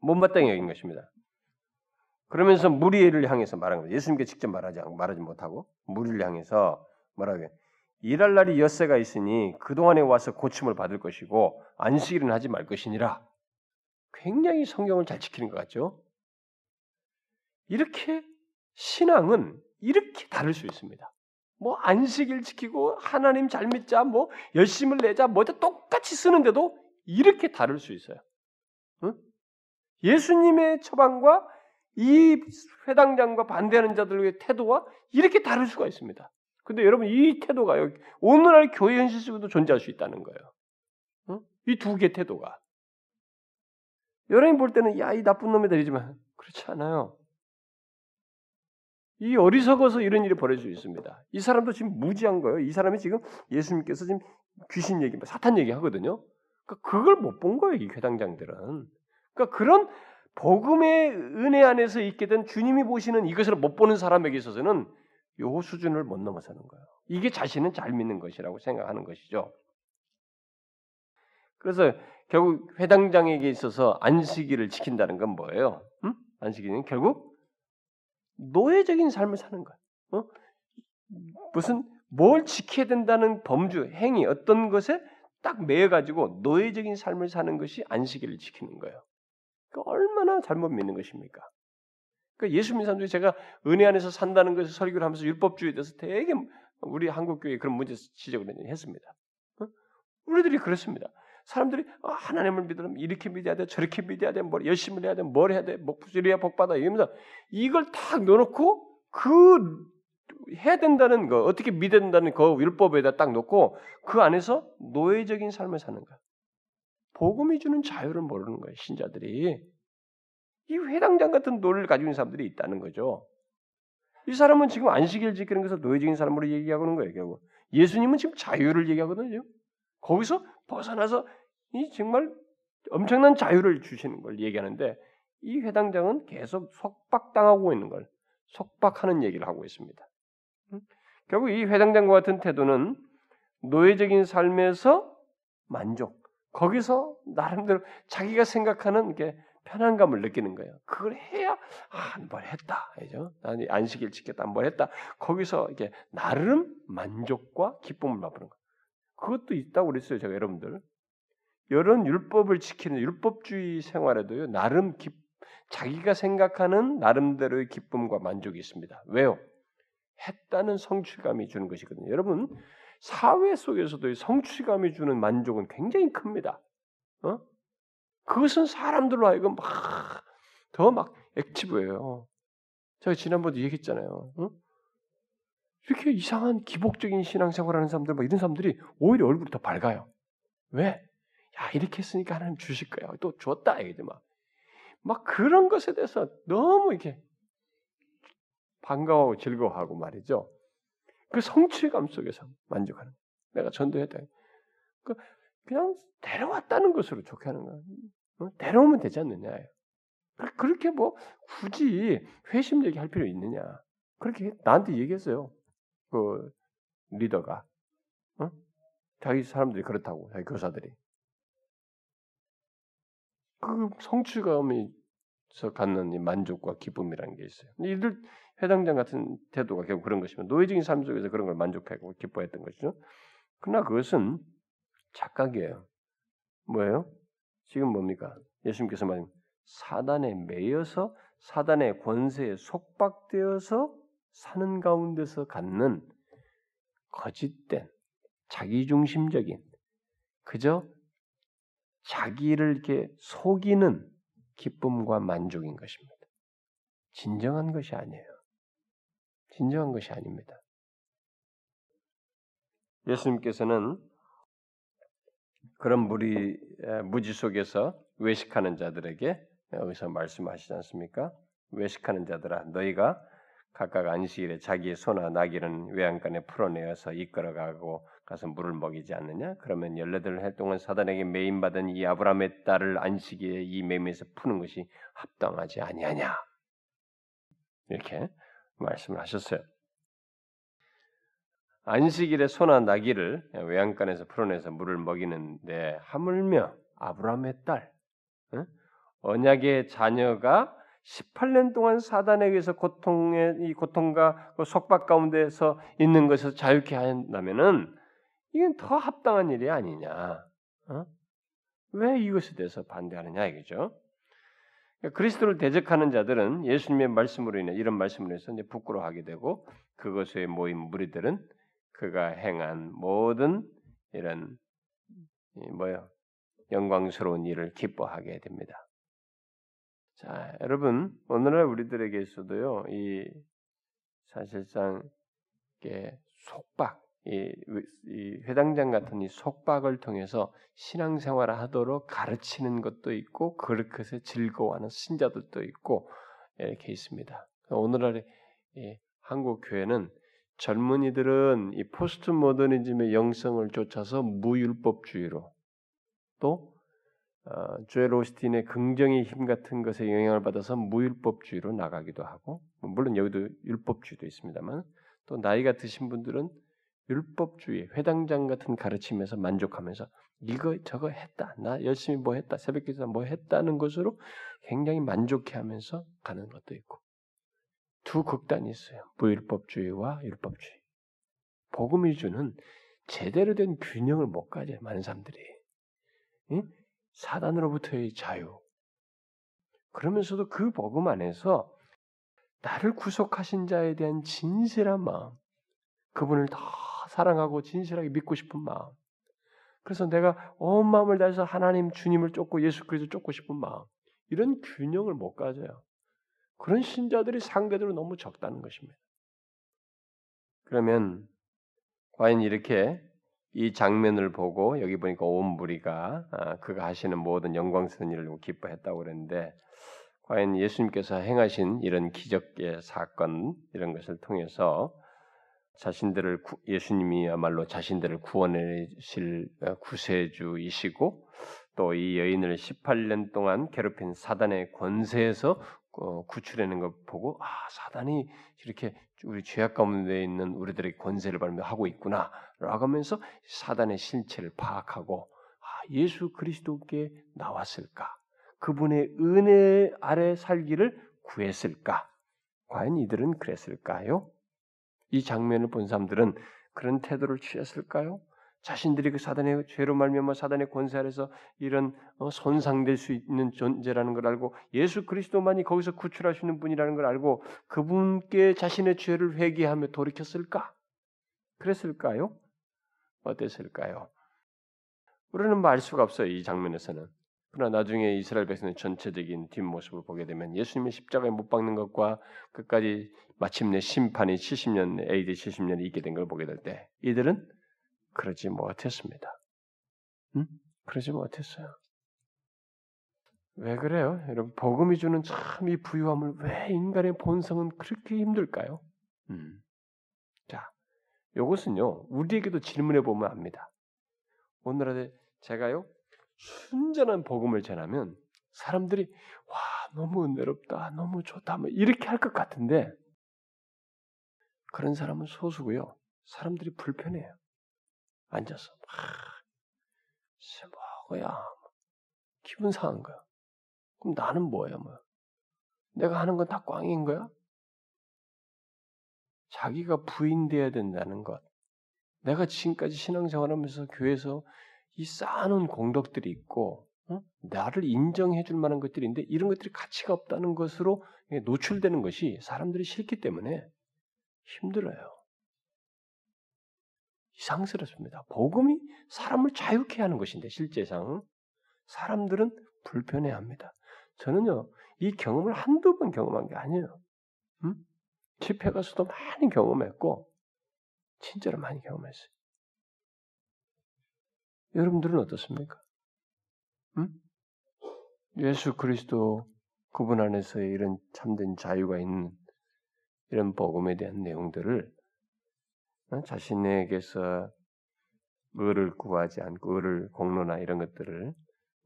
못마땅히 여긴 것입니다. 그러면서 무리를 향해서 말한 거예요. 예수님께 직접 말하지 말하지 못하고 무리를 향해서 뭐라고 일할 날이 엿새가 있으니 그동안에 와서 고침을 받을 것이고 안식일은 하지 말 것이니라. 굉장히 성경을 잘 지키는 것 같죠? 이렇게 신앙은 이렇게 다를 수 있습니다. 뭐 안식일 지키고 하나님 잘 믿자, 뭐 열심을 내자, 뭐 똑같이 쓰는데도 이렇게 다를 수 있어요. 응? 예수님의 처방과 이 회당장과 반대하는 자들의 태도와 이렇게 다를 수가 있습니다. 근데 여러분 이 태도가 오늘날 교회 현실 속에도 존재할 수 있다는 거예요. 응? 이두 개의 태도가. 여러분이 볼 때는 야 이 나쁜 놈이들이지만 그렇지 않아요. 이 어리석어서 이런 일이 벌어질 수 있습니다. 이 사람도 지금 무지한 거예요. 이 사람이 지금 예수님께서 지금 귀신 얘기, 사탄 얘기 하거든요. 그러니까 그걸 못 본 거예요. 이 회당장들은. 그러니까 그런 복음의 은혜 안에서 있게 된 주님이 보시는 이것을 못 보는 사람에게 있어서는 요 수준을 못 넘어서는 거예요. 이게 자신은 잘 믿는 것이라고 생각하는 것이죠. 그래서 결국 회당장에게 있어서 안식일을 지킨다는 건 뭐예요? 음? 안식일은 결국 노예적인 삶을 사는 거야. 어? 무슨 뭘 지켜야 된다는 범주, 행위, 어떤 것에 딱 매여 가지고 노예적인 삶을 사는 것이 안식일을 지키는 거예요. 그러니까 얼마나 잘못 믿는 것입니까? 그러니까 예수 믿는 사람들이 제가 은혜 안에서 산다는 것을 설교를 하면서 율법주의에 대해서 되게 우리 한국 교회 그런 문제 지적을 했습니다. 어? 우리들이 그렇습니다. 사람들이 아, 하나님을 믿으면 이렇게 믿어야 돼, 저렇게 믿어야 돼, 뭐 열심히 해야 돼, 뭘 해야 돼, 뭐 이래야 복 받아 이러면서 이걸 탁 넣어놓고 그 해야 된다는 거, 어떻게 믿어야 된다는 그 율법에다 딱 놓고 그 안에서 노예적인 삶을 사는 거야. 복음이 주는 자유를 모르는 거예요, 신자들이. 이 회당장 같은 논리를 가지고 있는 사람들이 있다는 거죠. 이 사람은 지금 안식일 지키는 것을 노예적인 사람으로 얘기하고 있는 거예요, 결국. 예수님은 지금 자유를 얘기하거든요. 거기서 벗어나서 이 정말 엄청난 자유를 주시는 걸 얘기하는데 이 회당장은 계속 속박당하고 있는 걸 속박하는 얘기를 하고 있습니다. 결국 이 회당장과 같은 태도는 노예적인 삶에서 만족, 거기서 나름대로 자기가 생각하는 게 편안감을 느끼는 거예요. 그걸 해야 아, 뭘 했다. 그죠? 나는 안식일 지켰다. 뭘 했다. 거기서 이게 나름 만족과 기쁨을 맛보는 거예요. 그것도 있다고 그랬어요. 제가 여러분들. 이런 율법을 지키는 율법주의 생활에도요. 나름 기, 자기가 생각하는 나름대로의 기쁨과 만족이 있습니다. 왜요? 했다는 성취감이 주는 것이거든요. 여러분 사회 속에서도 성취감이 주는 만족은 굉장히 큽니다. 어? 그것은 사람들로 하여금 막 더 막 액티브해요. 제가 지난번에 얘기했잖아요. 어? 이렇게 이상한 기복적인 신앙생활하는 사람들, 막 이런 사람들이 오히려 얼굴이 더 밝아요. 왜? 야 이렇게 했으니까 하나님 주실 거야. 또 줬다 이게 막. 막 그런 것에 대해서 너무 이렇게 반가워하고 즐거워하고 말이죠. 그 성취감 속에서 만족하는. 내가 전도했다. 그 그 냥 데려왔다는 것으로 좋게 하는 거야. 어? 데려오면 되지 않느냐. 그렇게 뭐 굳이 회심 얘기할 필요 있느냐. 그렇게 나한테 얘기했어요. 그 리더가. 어? 자기 사람들이 그렇다고, 자기 교사들이. 그 성취감에서 갖는 이 만족과 기쁨이라는 게 있어요. 이들 해당장 같은 태도가 결국 그런 것이면 노예적인 삶 속에서 그런 걸 만족하고 기뻐했던 것이죠. 그러나 그것은 착각이에요. 뭐예요? 지금 뭡니까? 예수님께서 말씀 사단에 매여서 사단의 권세에 속박되어서 사는 가운데서 갖는 거짓된 자기중심적인 그저 자기를 이렇게 속이는 기쁨과 만족인 것입니다. 진정한 것이 아니에요. 진정한 것이 아닙니다. 예수님께서는 그런 무리 무지 속에서 외식하는 자들에게 여기서 말씀하시지 않습니까? 외식하는 자들아 너희가 각각 안식일에 자기의 소나 나귀는 외양간에 풀어내어서 이끌어가고 가서 물을 먹이지 않느냐? 그러면 열여덟 해 동안 사단에게 매임받은 이 아브라함의 딸을 안식일에 이 매임에서 푸는 것이 합당하지 아니하냐? 이렇게 말씀을 하셨어요. 안식일에 소나 나귀를 외양간에서 풀어내서 물을 먹이는데 하물며 아브라함의 딸, 언약의 자녀가 18년 동안 사단에 의해서 고통의 이 고통과 그 속박 가운데서 있는 것을 자유케 한다면은 이건 더 합당한 일이 아니냐? 어? 왜 이것에 대해서 반대하느냐 이거죠. 그러니까 그리스도를 대적하는 자들은 예수님의 말씀으로 인해 이런 말씀으로 해서 이제 부끄러워하게 되고 그것에 모인 무리들은 그가 행한 모든 이런 뭐요 영광스러운 일을 기뻐하게 됩니다. 자, 여러분 오늘날 우리들에게서도요 이 사실상 속박, 이, 이 회당장 같은 이 속박을 통해서 신앙생활을 하도록 가르치는 것도 있고 그렇게 즐거워하는 신자들도 있고 이렇게 있습니다. 오늘날의 한국 교회는 젊은이들은 이 포스트 모더니즘의 영성을 쫓아서 무율법주의로 또 어, 조엘 오스틴의 긍정의 힘 같은 것에 영향을 받아서 무율법주의로 나가기도 하고 물론 여기도 율법주의도 있습니다만 또 나이가 드신 분들은 율법주의, 회당장 같은 가르침에서 만족하면서 이거 저거 했다, 나 열심히 뭐 했다, 새벽 기도 뭐 했다는 것으로 굉장히 만족해하면서 가는 것도 있고 두 극단이 있어요. 무율법주의와 율법주의. 복음이 주는 제대로 된 균형을 못 가져요. 많은 사람들이. 응? 사단으로부터의 자유. 그러면서도 그 복음 안에서 나를 구속하신 자에 대한 진실한 마음, 그분을 더 사랑하고 진실하게 믿고 싶은 마음. 그래서 내가 온 마음을 다해서 하나님 주님을 쫓고 예수 그리스도 쫓고 싶은 마음. 이런 균형을 못 가져요. 그런 신자들이 상대적으로 너무 적다는 것입니다. 그러면 과연 이렇게 이 장면을 보고 여기 보니까 온 무리가 아, 그가 하시는 모든 영광스러운 일을 기뻐했다고 그랬는데 과연 예수님께서 행하신 이런 기적의 사건 이런 것을 통해서 자신들을 예수님이야말로 자신들을 구원하실 어, 구세주이시고 또 이 여인을 18년 동안 괴롭힌 사단의 권세에서 어, 구출하는 걸 보고 아 사단이 이렇게 우리 죄악 가운데 있는 우리들의 권세를 발명하고 있구나라고 하면서 사단의 실체를 파악하고 아 예수 그리스도께 나왔을까 그분의 은혜 아래 살기를 구했을까 과연 이들은 그랬을까요? 이 장면을 본 사람들은 그런 태도를 취했을까요? 자신들이 그 사단의 죄로 말미암아 사단의 권세 아래서 이런 어, 손상될 수 있는 존재라는 걸 알고 예수 그리스도만이 거기서 있는 분이라는 걸 알고 그분께 자신의 죄를 회개하며 돌이켰을까? 그랬을까요? 어땠을까요? 우리는 말 수가 없어요. 이 장면에서는. 그러나 나중에 이스라엘 백성의 전체적인 뒷모습을 보게 되면 예수님의 십자가에 못 박는 것과 끝까지 마침내 심판이 70년 AD 70년에 있게 된 걸 보게 될 때 이들은 그러지 못했습니다. 응? 그러지 못했어요. 왜 그래요? 여러분 복음이 주는 참 이 부유함을 왜 인간의 본성은 그렇게 힘들까요? 음. 자, 이것은요 우리에게도 질문해 보면 압니다. 오늘날에 제가요 순전한 복음을 전하면 사람들이 와 너무 은혜롭다, 너무 좋다, 뭐 이렇게 할 것 같은데 그런 사람은 소수고요. 사람들이 불편해요. 앉아서 막 뭐야 기분 상한 거야. 그럼 나는 뭐야 뭐? 내가 하는 건 다 꽝인 거야? 자기가 부인돼야 된다는 것. 내가 지금까지 신앙생활하면서 교회에서 이 쌓아놓은 공덕들이 있고 어? 나를 인정해줄 만한 것들이 있는데 이런 것들이 가치가 없다는 것으로 노출되는 것이 사람들이 싫기 때문에 힘들어요. 이상스럽습니다. 복음이 사람을 자유케 하는 것인데 실제상 사람들은 불편해합니다. 저는요 이 경험을 한두 번 경험한 게 아니에요. 음? 집회 가서도 많이 경험했고 진짜로 많이 경험했어요. 여러분들은 어떻습니까? 응? 예수 그리스도 그분 안에서의 이런 참된 자유가 있는 이런 복음에 대한 내용들을 자신에게서 의를 구하지 않고 의를 공로나 이런 것들을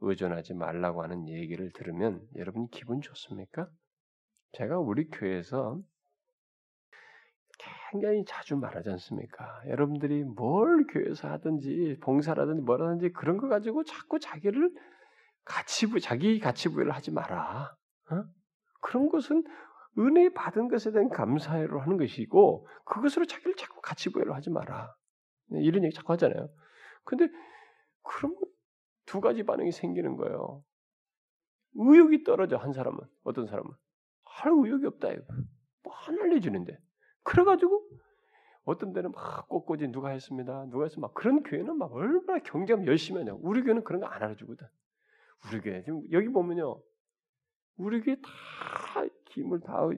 의존하지 말라고 하는 얘기를 들으면 여러분이 기분 좋습니까? 제가 우리 교회에서 굉장히 자주 말하지 않습니까? 여러분들이 뭘 교회에서 하든지 봉사라든지 뭐라든지 그런 거 가지고 자꾸 자기를 가치부 자기 가치부여를 하지 마라. 어? 그런 것은 은혜 받은 것에 대한 감사로 하는 것이고 그것으로 자기를 자꾸 가치부여를 하지 마라. 네, 이런 얘기 자꾸 하잖아요. 근데 그럼 두 가지 반응이 생기는 거예요. 의욕이 떨어져 한 사람은 어떤 사람은 할 의욕이 없다 이거. 뭐안 알려주는데 그래가지고 어떤 데는 막 꽃꽂이 누가 했습니다. 누가 했으면 막 그런 교회는 막 얼마나 경쟁 열심히 하냐. 우리 교회는 그런 거 안 알아주거든. 우리 교회 지금 여기 보면요. 우리 교회 다 김을 다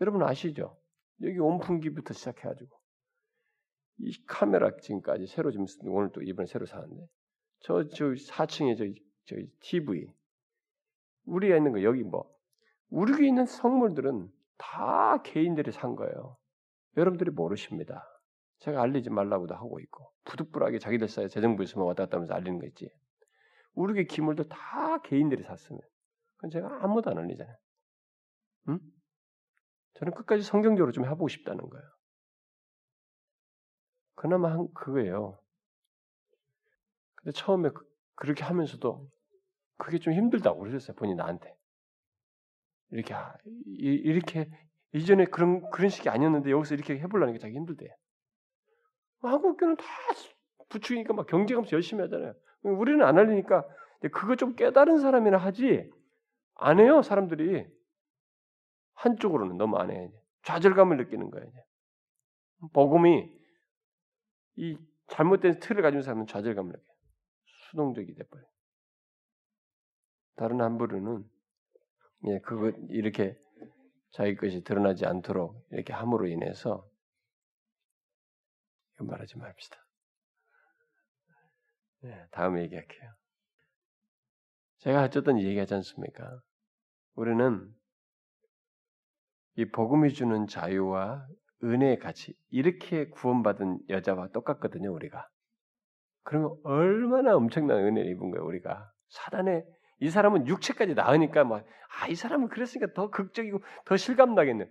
여러분 아시죠? 여기 온풍기부터 시작해가지고 이 카메라 지금까지 새로 지금 오늘 또 이번에 새로 사는데 저 저 4층에 저, 저 TV 우리가 있는 거 여기 뭐 우리 교회 있는 성물들은 다 개인들이 산 거예요. 여러분들이 모르십니다. 제가 알리지 말라고도 하고 있고 부득불하게 자기들 사이에 재정부 있으면 왔다 갔다 하면서 알리는 거 있지. 우리 교회 기물도 다 개인들이 샀으면 그건 제가 아무도 안 알리잖아요. 응? 저는 끝까지 성경적으로 좀 해보고 싶다는 거예요. 그나마 한 그거예요. 근데 처음에 그, 렇게 하면서도 그게 좀 힘들다고 그러셨어요. 본인 나한테. 이렇게 이렇게 이전에 그런 그런 식이 아니었는데 여기서 이렇게 해보려는 게 자기 힘들대. 한국 교는 다 부추기니까 막 경쟁하면서 열심히 하잖아요. 우리는 안 할리니까 그거 좀 깨달은 사람이나 하지 안 해요 사람들이 한쪽으로는 너무 안 해. 좌절감을 느끼는 거예요. 복음이 이 잘못된 틀을 가진 사람은 좌절감을 느껴요. 수동적이 돼버려. 다른 한 부류는 예, 그거 이렇게 자기 것이 드러나지 않도록 이렇게 함으로 인해서 이건 말하지 맙시다. 네, 다음에 얘기할게요. 제가 어쨌든 얘기하지 않습니까? 우리는 이 복음이 주는 자유와 은혜의 가치 이렇게 구원받은 여자와 똑같거든요, 우리가. 그러면 얼마나 엄청난 은혜를 입은 거예요, 우리가. 사단의 이 사람은 육체까지 나으니까 막, 아, 이 사람은 그랬으니까 더 극적이고 더 실감 나겠네.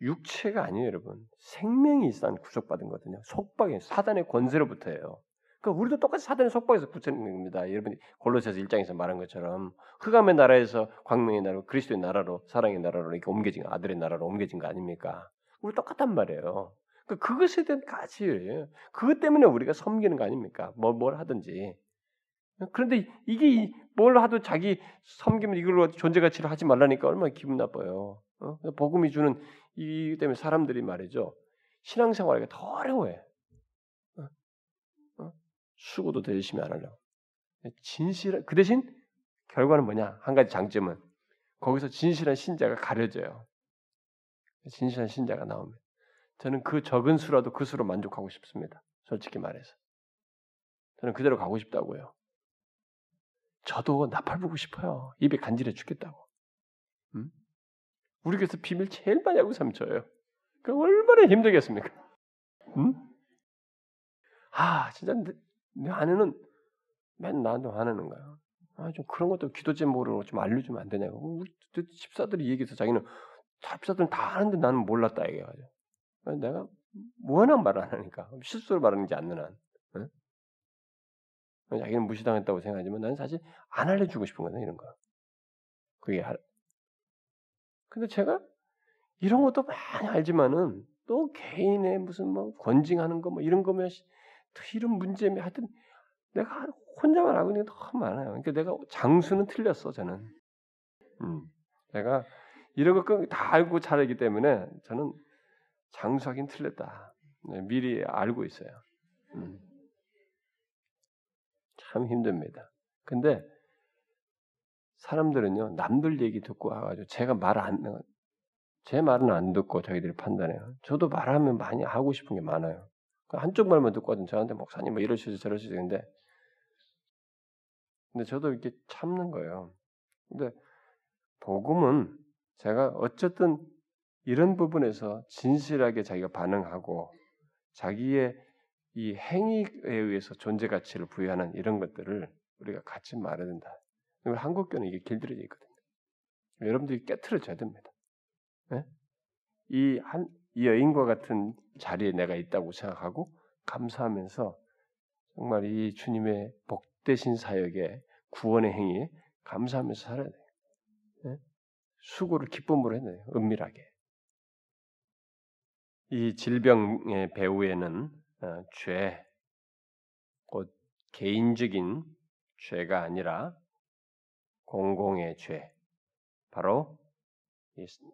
육체가 아니에요, 여러분. 생명이 있어 구속받은 거거든요. 속박이 사단의 권세로부터예요. 그러니까 우리도 똑같이 사단의 속박에서 구속된 겁니다. 여러분이 골로새서 1장에서 말한 것처럼 흑암의 나라에서 광명의 나라로 그리스도의 나라로 사랑의 나라로 이렇게 옮겨진 아들의 나라로 옮겨진 거 아닙니까? 우리 똑같단 말이에요. 그러니까 그것에 대한 가치예요. 그것 때문에 우리가 섬기는 거 아닙니까? 뭘, 뭘 하든지. 그런데 이게 뭘 하도 자기 섬기면 이걸로 존재 가치를 하지 말라니까 얼마나 기분 나빠요. 어? 복음이 주는 이 때문에 사람들이 말이죠. 신앙생활이 더 어려워해. 수고도 더 열심히 안 하려고. 진실한 그 대신 결과는 뭐냐? 한 가지 장점은 거기서 진실한 신자가 가려져요. 진실한 신자가 나오면 저는 그 적은 수라도 그 수로 만족하고 싶습니다. 솔직히 말해서 저는 그대로 가고 싶다고요. 저도 나팔 보고 싶어요. 입에 간질해 죽겠다고. 음? 우리 교회에서 비밀 제일 많이 하고 삼쳐요. 그 얼마나 힘들겠습니까? 음? 아, 진짜 내, 내 아내는 맨 나한테 화내는 거야. 아, 좀 그런 것도 기도 제목으로 좀 알려주면 안 되냐고. 우리 집사들이 얘기해서 자기는 집사들은 다 아는데 나는 몰랐다 얘기해가지고. 내가 뭐하나 말 안 하니까 실수로 말하는지 않는 한. 응? 자기는 무시당했다고 생각하지만 나는 사실 안 알려주고 싶은 거다 이런 거. 그게 할. 근데 제가 이런 것도 많이 알지만은 또 개인의 무슨 뭐 권징하는 거 뭐 이런 거면 또 이런 문제면 하여튼 내가 혼자만 알고 있는 게 너무 많아요. 그러니까 내가 장수는 틀렸어 저는. 음, 내가 이런 거 다 알고 잘 알기 때문에 저는 장수하긴 틀렸다. 네, 미리 알고 있어요. 음. 참 힘듭니다. 근데 사람들은요 남들 얘기 듣고 와가지고 제가 말 안 제 말은 안 듣고 저희들이 판단해요. 저도 말하면 많이 하고 싶은 게 많아요. 한쪽 말만 듣거든. 저한테 목사님 뭐 이러시죠 저러시죠 근데 근데 저도 이렇게 참는 거예요. 근데 복음은 제가 어쨌든 이런 부분에서 진실하게 자기가 반응하고 자기의 이 행위에 의해서 존재 가치를 부여하는 이런 것들을 우리가 같이 말해야 된다. 한국교는 이게 길들여져 있거든요. 여러분들이 깨트려져야 됩니다. 네? 이 한, 이 여인과 같은 자리에 내가 있다고 생각하고 감사하면서 정말 이 주님의 복되신 사역에 구원의 행위에 감사하면서 살아야 돼요. 네? 수고를 기쁨으로 해야 돼요. 은밀하게. 이 질병의 배후에는 어, 죄, 곧 개인적인 죄가 아니라 공공의 죄, 바로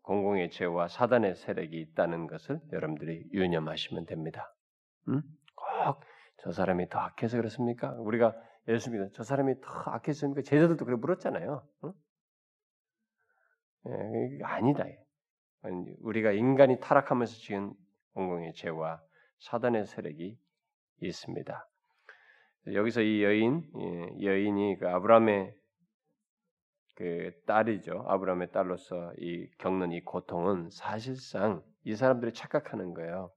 공공의 죄와 사단의 세력이 있다는 것을 여러분들이 유념하시면 됩니다. 음? 꼭저 사람이 더 악해서 그렇습니까? 우리가 예수 믿어 저 사람이 더 악했습니까? 제자들도 그래 물었잖아요. 응? 예, 아니다. 우리가 인간이 타락하면서 지은 공공의 죄와 사단의 세력이 있습니다. 여기서 이 여인, 예, 여인이 그 아브라함의 그 딸이죠. 아브라함의 딸로서 이 겪는 이 고통은 사실상 이 사람들이 착각하는 거예요.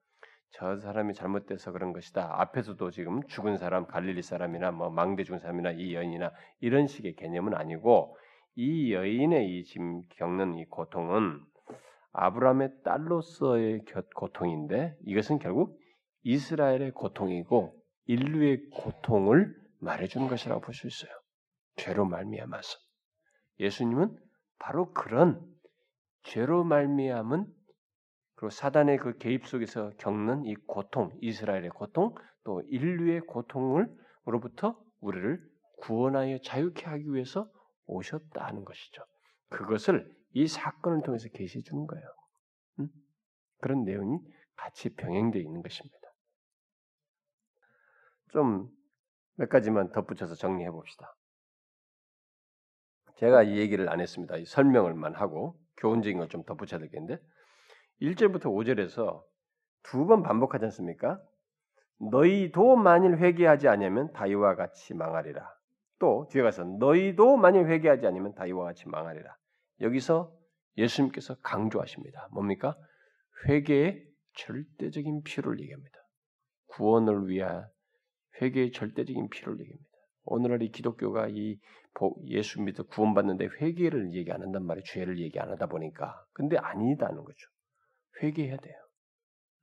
저 사람이 잘못돼서 그런 것이다. 앞에서도 지금 죽은 사람, 갈릴리 사람이나 뭐 망대 죽은 사람이나 이 여인이나 이런 식의 개념은 아니고 이 여인의 이 지금 겪는 이 고통은 아브라함의 딸로서의 고통인데 이것은 결국 이스라엘의 고통이고 인류의 고통을 말해주는 것이라고 볼 수 있어요. 죄로 말미암아서 예수님은 바로 그런 죄로 말미암은 그리고 사단의 그 개입 속에서 겪는 이 고통, 이스라엘의 고통, 또 인류의 고통을로부터 우리를 구원하여 자유케 하기 위해서 오셨다는 것이죠. 그것을 이 사건을 통해서 계시해 주는 거예요. 음? 그런 내용이 같이 병행되어 있는 것입니다. 좀 몇 가지만 덧붙여서 정리해 봅시다. 제가 이 얘기를 안 했습니다. 이 설명을만 하고 교훈적인 걸 좀 덧붙여야 되겠는데 1절부터 5절에서 두 번 반복하지 않습니까? 너희도 만일 회개하지 않으면 다이와 같이 망하리라. 또 뒤에 가서 너희도 만일 회개하지 않으면 다이와 같이 망하리라. 여기서 예수님께서 강조하십니다. 뭡니까? 회개의 절대적인 필요를 얘기합니다. 구원을 위한 회개의 절대적인 필요를 얘기합니다. 오늘날 이 기독교가 이 예수 믿어 구원받는데 회개를 얘기 안 한단 말이에요. 죄를 얘기 안 하다 보니까. 근데 아니다는 거죠. 회개해야 돼요.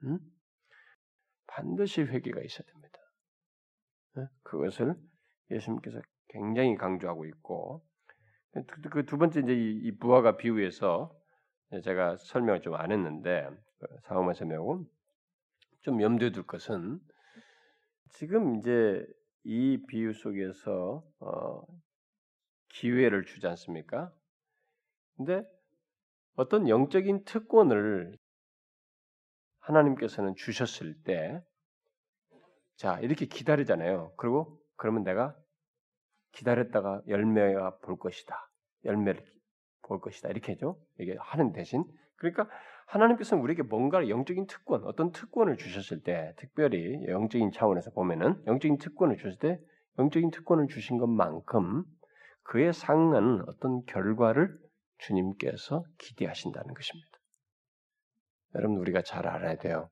응? 반드시 회개가 있어야 됩니다. 그것을 예수님께서 굉장히 강조하고 있고 그 두 번째 이제 이 부하가 비유에서 제가 설명을 좀 안 했는데 상황만 설명하고 좀 염두에 둘 것은 지금 이제 이 비유 속에서 어, 기회를 주지 않습니까? 근데 어떤 영적인 특권을 하나님께서는 주셨을 때, 자, 이렇게 기다리잖아요. 그리고 그러면 내가 기다렸다가 열매가 볼 것이다. 열매를 볼 것이다. 이렇게 죠 이게 하는 대신. 그러니까 하나님께서는 우리에게 뭔가 영적인 특권, 어떤 특권을 주셨을 때, 특별히 영적인 차원에서 보면은 영적인 특권을 주셨을 때, 영적인 특권을 주신 것만큼 그에 상한 어떤 결과를 주님께서 기대하신다는 것입니다. 여러분 우리가 잘 알아야 돼요.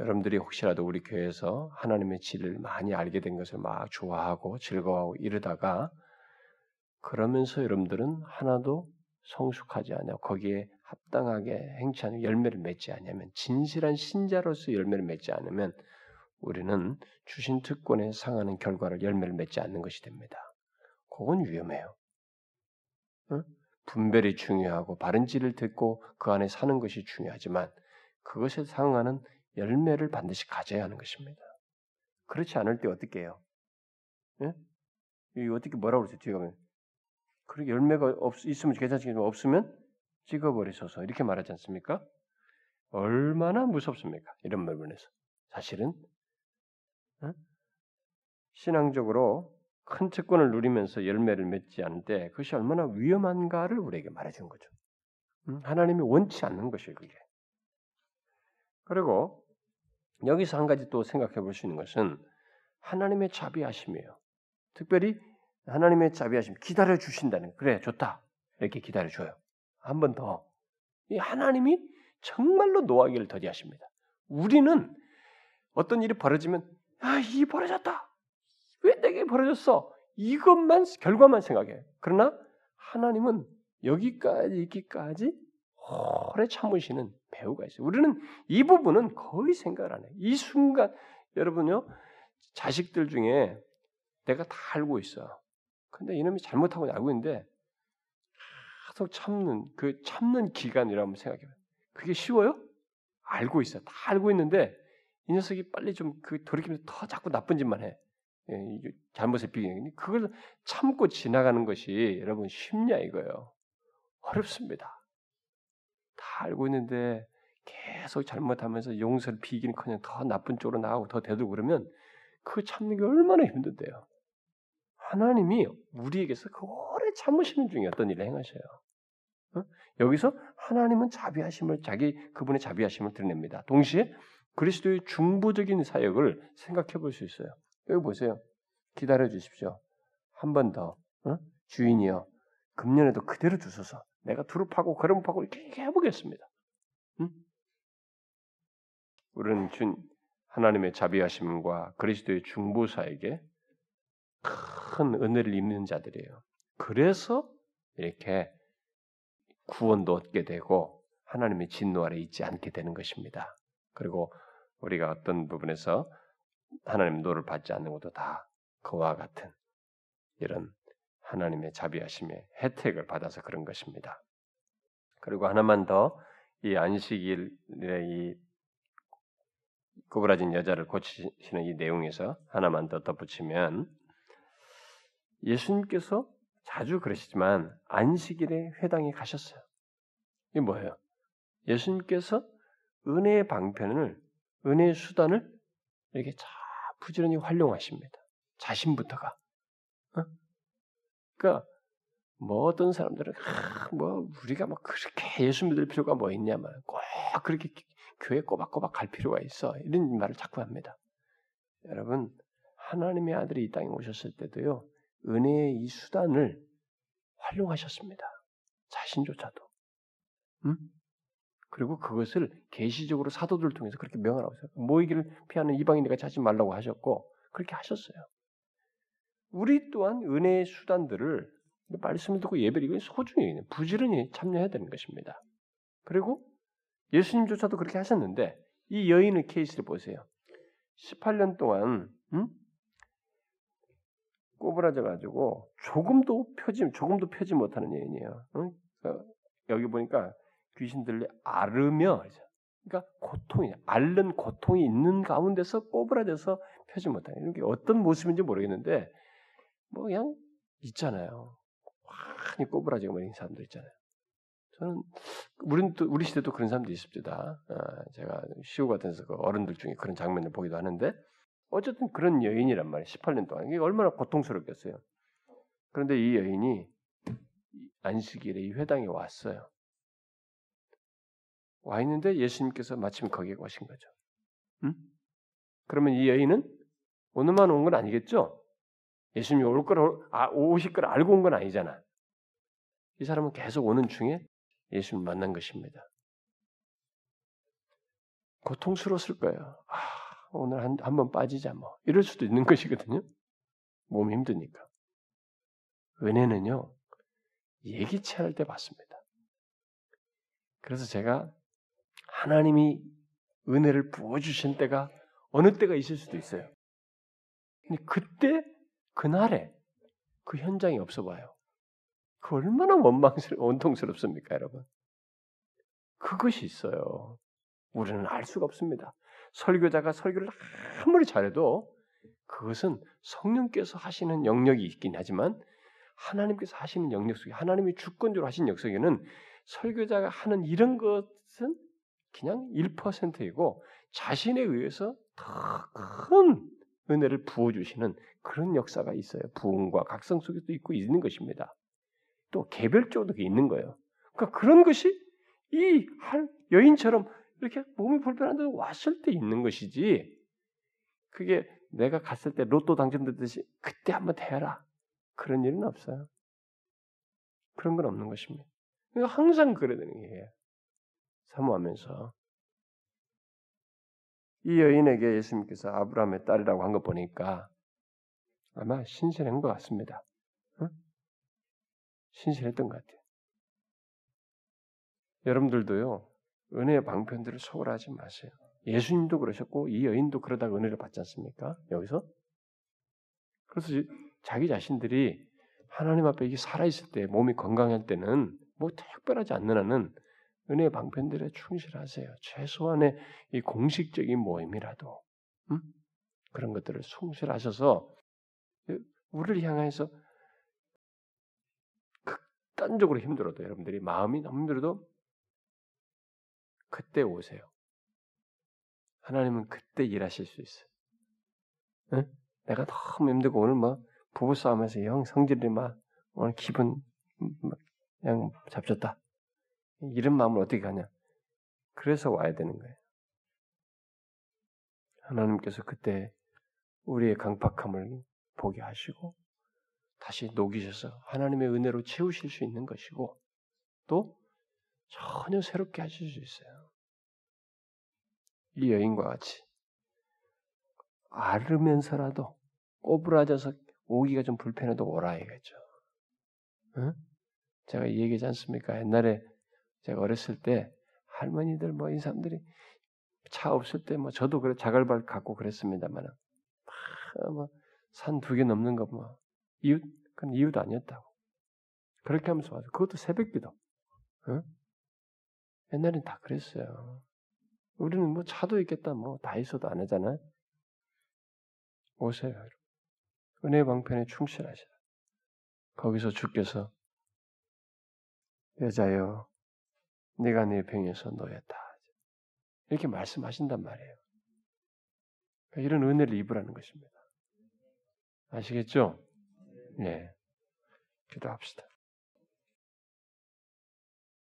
여러분들이 혹시라도 우리 교회에서 하나님의 진리를 많이 알게 된 것을 막 좋아하고 즐거워하고 이러다가 그러면서 여러분들은 하나도 성숙하지 않아 거기에 합당하게 행치 않으면 열매를 맺지 않으면 진실한 신자로서 열매를 맺지 않으면 우리는 주신 특권에 상하는 결과를 열매를 맺지 않는 것이 됩니다. 그건 위험해요. 응? 분별이 중요하고 바른 지를 듣고 그 안에 사는 것이 중요하지만 그것에 상응하는 열매를 반드시 가져야 하는 것입니다. 그렇지 않을 때 어떻게 해요? 예? 이 어떻게 뭐라고 그러죠? 뒤에 가면 그렇게 열매가 없, 있으면 괜찮지만 없으면 찍어버리소서 이렇게 말하지 않습니까? 얼마나 무섭습니까? 이런 부분에서 사실은 어? 신앙적으로 큰 특권을 누리면서 열매를 맺지 않을 때 그것이 얼마나 위험한가를 우리에게 말해주는 거죠. 음, 하나님이 원치 않는 것이에요, 그게. 그리고 여기서 한 가지 또 생각해 볼 수 있는 것은 하나님의 자비하심이에요. 특별히 하나님의 자비하심 기다려 주신다는 그래 좋다 이렇게 기다려 줘요. 한 번 더. 이 하나님이 정말로 노하기를 더디하십니다. 우리는 어떤 일이 벌어지면 아이 벌어졌다. 왜 내게 벌어졌어? 이것만 결과만 생각해. 그러나 하나님은 여기까지 있기까지 오래 참으시는 배우가 있어요. 우리는 이 부분은 거의 생각을 안 해요. 이 순간 여러분요 자식들 중에 내가 다 알고 있어. 근데 이놈이 잘못하고 알고 있는데 계속 참는 그 참는 기간이라고 생각해요. 그게 쉬워요? 알고 있어. 다 알고 있는데 이 녀석이 빨리 좀 그 돌이키면서 더 자꾸 나쁜 짓만 해. 예, 잘못을 비기는 그걸 참고 지나가는 것이 여러분 쉽냐 이거예요. 어렵습니다. 다 알고 있는데 계속 잘못하면서 용서를 비기는커녕 더 나쁜 쪽으로 나가고 더 되돌고 그러면 그 참는 게 얼마나 힘든데요. 하나님이 우리에게서 그 오래 참으시는 중에 어떤 일을 행하셔요. 어? 여기서 하나님은 자비하심을 자기 그분의 자비하심을 드러냅니다. 동시에 그리스도의 중보적인 사역을 생각해 볼 수 있어요. 여기 보세요. 기다려 주십시오. 한 번 더. 어? 주인이여 금년에도 그대로 주소서. 내가 두릅하고 거름하고 이렇게 해보겠습니다. 응? 우리는 준 하나님의 자비하심과 그리스도의 중보사에게 큰 은혜를 입는 자들이에요. 그래서 이렇게 구원도 얻게 되고 하나님의 진노 아래 있지 않게 되는 것입니다. 그리고 우리가 어떤 부분에서 하나님 노를 받지 않는 것도 다 그와 같은 이런 하나님의 자비하심의 혜택을 받아서 그런 것입니다. 그리고 하나만 더 이 안식일의 이 구부라진 여자를 고치시는 이 내용에서 하나만 더 덧붙이면 예수님께서 자주 그러시지만 안식일에 회당에 가셨어요. 이게 뭐예요? 예수님께서 은혜의 방편을 은혜의 수단을 이렇게 자 부지런히 활용하십니다. 자신부터가. 어? 그러니까 뭐 어떤 사람들은 아, 뭐 우리가 막 그렇게 예수 믿을 필요가 뭐 있냐면 꼭 그렇게 교회 꼬박꼬박 갈 필요가 있어 이런 말을 자꾸 합니다. 여러분 하나님의 아들이 이 땅에 오셨을 때도요 은혜의 이 수단을 활용하셨습니다. 자신조차도. 음? 그리고 그것을 계시적으로 사도들을 통해서 그렇게 명하라고 했어요. 모이기를 피하는 이방인들과 자지 말라고 하셨고 그렇게 하셨어요. 우리 또한 은혜의 수단들을 말씀을 듣고 예배를 이건 소중히 부지런히 참여해야 되는 것입니다. 그리고 예수님조차도 그렇게 하셨는데 이 여인의 케이스를 보세요. 18년 동안 음? 꼬부라져 가지고 조금도 펴지 조금도 펴지 못하는 여인이에요. 응? 그러니까 여기 보니까 귀신들이 앓으며 그러니까 고통이 앓는 고통이 있는 가운데서 꼬부라져서 펴지 못하는 이런 게 어떤 모습인지 모르겠는데 뭐 그냥 있잖아요. 많이 꼬부라지고 있는 사람들 있잖아요. 저는 우리 우리 시대도 그런 사람들이 있습니다. 아, 제가 시우 같은 데서 그 어른들 중에 그런 장면을 보기도 하는데 어쨌든 그런 여인이란 말이에요. 18년 동안 이게 얼마나 고통스럽겠어요. 그런데 이 여인이 안식일에 이 회당에 왔어요. 와 있는데 예수님께서 마침 거기에 오신 거죠. 응? 그러면 이 여인은 오늘만 온 건 아니겠죠? 예수님이 올 걸, 아, 오실 걸 알고 온 건 아니잖아. 이 사람은 계속 오는 중에 예수님 만난 것입니다. 고통스러웠을 거예요. 아, 오늘 한, 한 번 빠지자 뭐. 이럴 수도 있는 것이거든요. 몸이 힘드니까. 은혜는요, 예기치 않을 때 받습니다. 그래서 제가 하나님이 은혜를 부어주신 때가 어느 때가 있을 수도 있어요. 근데 그때, 그날에 그 현장이 없어 봐요. 그 얼마나 원망스러, 원통스럽습니까, 여러분? 그것이 있어요. 우리는 알 수가 없습니다. 설교자가 설교를 아무리 잘해도 그것은 성령께서 하시는 영역이 있긴 하지만 하나님께서 하시는 영역 속에 하나님이 주권적으로 하신 영역 속에는 설교자가 하는 이런 것은 그냥 1%이고 자신에 의해서 더 큰 은혜를 부어주시는 그런 역사가 있어요. 부흥과 각성 속에도 있고 있는 것입니다. 또 개별적으로 있는 거예요. 그러니까 그런 것이 이 여인처럼 이렇게 몸이 불편한데 왔을 때 있는 것이지. 그게 내가 갔을 때 로또 당첨됐듯이 그때 한번 대라. 그런 일은 없어요. 그런 건 없는 것입니다. 항상 그래야 되는 게 사모하면서 이 여인에게 예수님께서 아브라함의 딸이라고 한 거 보니까 아마 신실한 것 같습니다. 응? 신실했던 것 같아요. 여러분들도요 은혜의 방편들을 소홀하지 마세요. 예수님도 그러셨고 이 여인도 그러다가 은혜를 받지 않습니까? 여기서 그래서 자기 자신들이 하나님 앞에 이게 살아 있을 때 몸이 건강할 때는 뭐 특별하지 않는 한은 은혜의 방편들에 충실하세요. 최소한의 이 공식적인 모임이라도 음? 그런 것들을 충실하셔서 우리를 향해서 극단적으로 힘들어도 여러분들이 마음이 너무 힘들어도 그때 오세요. 하나님은 그때 일하실 수 있어요. 응? 내가 너무 힘들고 오늘 뭐 부부싸움에서 영 성질이 막 오늘 기분 그냥 잡혔다. 이런 마음을 어떻게 하냐? 그래서 와야 되는 거예요. 하나님께서 그때 우리의 강팍함을 보게 하시고 다시 녹이셔서 하나님의 은혜로 채우실 수 있는 것이고 또 전혀 새롭게 하실 수 있어요. 이 여인과 같이 앓으면서라도 꼬부라져서 오기가 좀 불편해도 오라 이거죠. 응? 제가 얘기하지 않습니까? 옛날에 제가 어렸을 때 할머니들 뭐 이 사람들이 차 없을 때 뭐 저도 그래 자갈발 갖고 그랬습니다만 뭐산 두 개 넘는 거 뭐 이웃 그건 이웃 아니었다고 그렇게 하면서 와서 그것도 새벽기도 응? 옛날엔 다 그랬어요. 우리는 뭐 차도 있겠다 뭐 다 있어도 안 하잖아요. 오세요. 은혜 방편에 충실하시라. 거기서 주께서 여자여 네가 네 병에서 놓였다. 이렇게 말씀하신단 말이에요. 그러니까 이런 은혜를 입으라는 것입니다. 아시겠죠? 네. 기도합시다.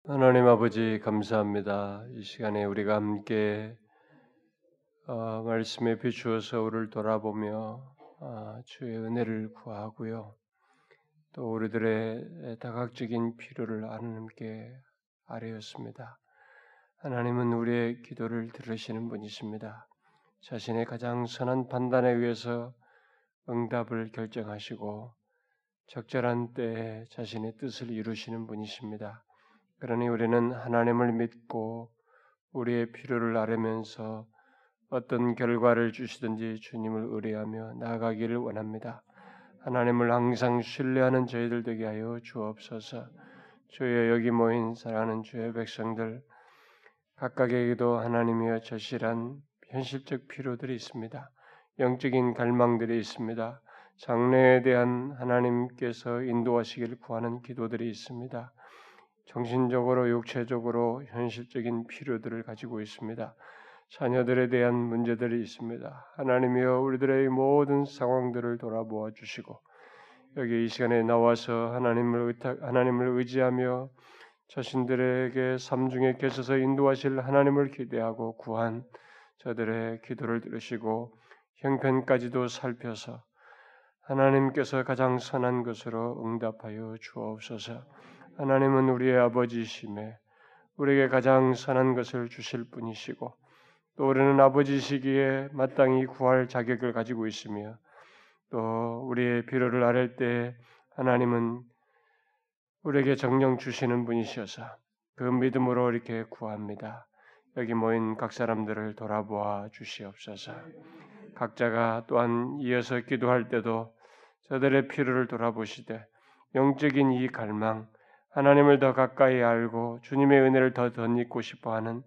하나님 아버지 감사합니다. 이 시간에 우리가 함께 어, 말씀에 비추어서 우리를 돌아보며 어, 주의 은혜를 구하고요. 또 우리들의 다각적인 필요를 하나님께 아뢰었습니다. 하나님은 우리의 기도를 들으시는 분이십니다. 자신의 가장 선한 판단에 의해서 응답을 결정하시고 적절한 때에 자신의 뜻을 이루시는 분이십니다. 그러니 우리는 하나님을 믿고 우리의 필요를 아뢰면서 어떤 결과를 주시든지 주님을 의뢰하며 나아가기를 원합니다. 하나님을 항상 신뢰하는 저희들 되게 하여 주옵소서. 주여 여기 모인 사랑하는 주의 백성들 각각에게도 하나님이여 절실한 현실적 필요들이 있습니다. 영적인 갈망들이 있습니다. 장래에 대한 하나님께서 인도하시기를 구하는 기도들이 있습니다. 정신적으로 육체적으로 현실적인 필요들을 가지고 있습니다. 자녀들에 대한 문제들이 있습니다. 하나님이여 우리들의 모든 상황들을 돌아보아 주시고 여기 이 시간에 나와서 하나님을 의탁, 하나님을 의지하며 자신들에게 삶 중에 계셔서 인도하실 하나님을 기대하고 구한 저들의 기도를 들으시고 형편까지도 살펴서 하나님께서 가장 선한 것으로 응답하여 주옵소서. 하나님은 우리의 아버지심에 우리에게 가장 선한 것을 주실 분이시고 또 우리는 아버지시기에 마땅히 구할 자격을 가지고 있으며 또 우리의 필요를 아랠 때 하나님은 우리에게 정령 주시는 분이셔서 그 믿음으로 이렇게 구합니다. 여기 모인 각 사람들을 돌아보아 주시옵소서. 각자가 또한 이어서 기도할 때도 저들의 필요를 돌아보시되 영적인 이 갈망, 하나님을 더 가까이 알고 주님의 은혜를 더 덧입고 싶어하는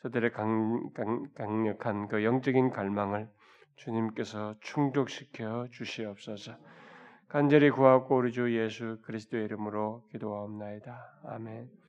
저들의 강, 강, 강력한 그 영적인 갈망을 주님께서 충족시켜 주시옵소서. 간절히 구하고 우리 주 예수 그리스도의 이름으로 기도하옵나이다. 아멘.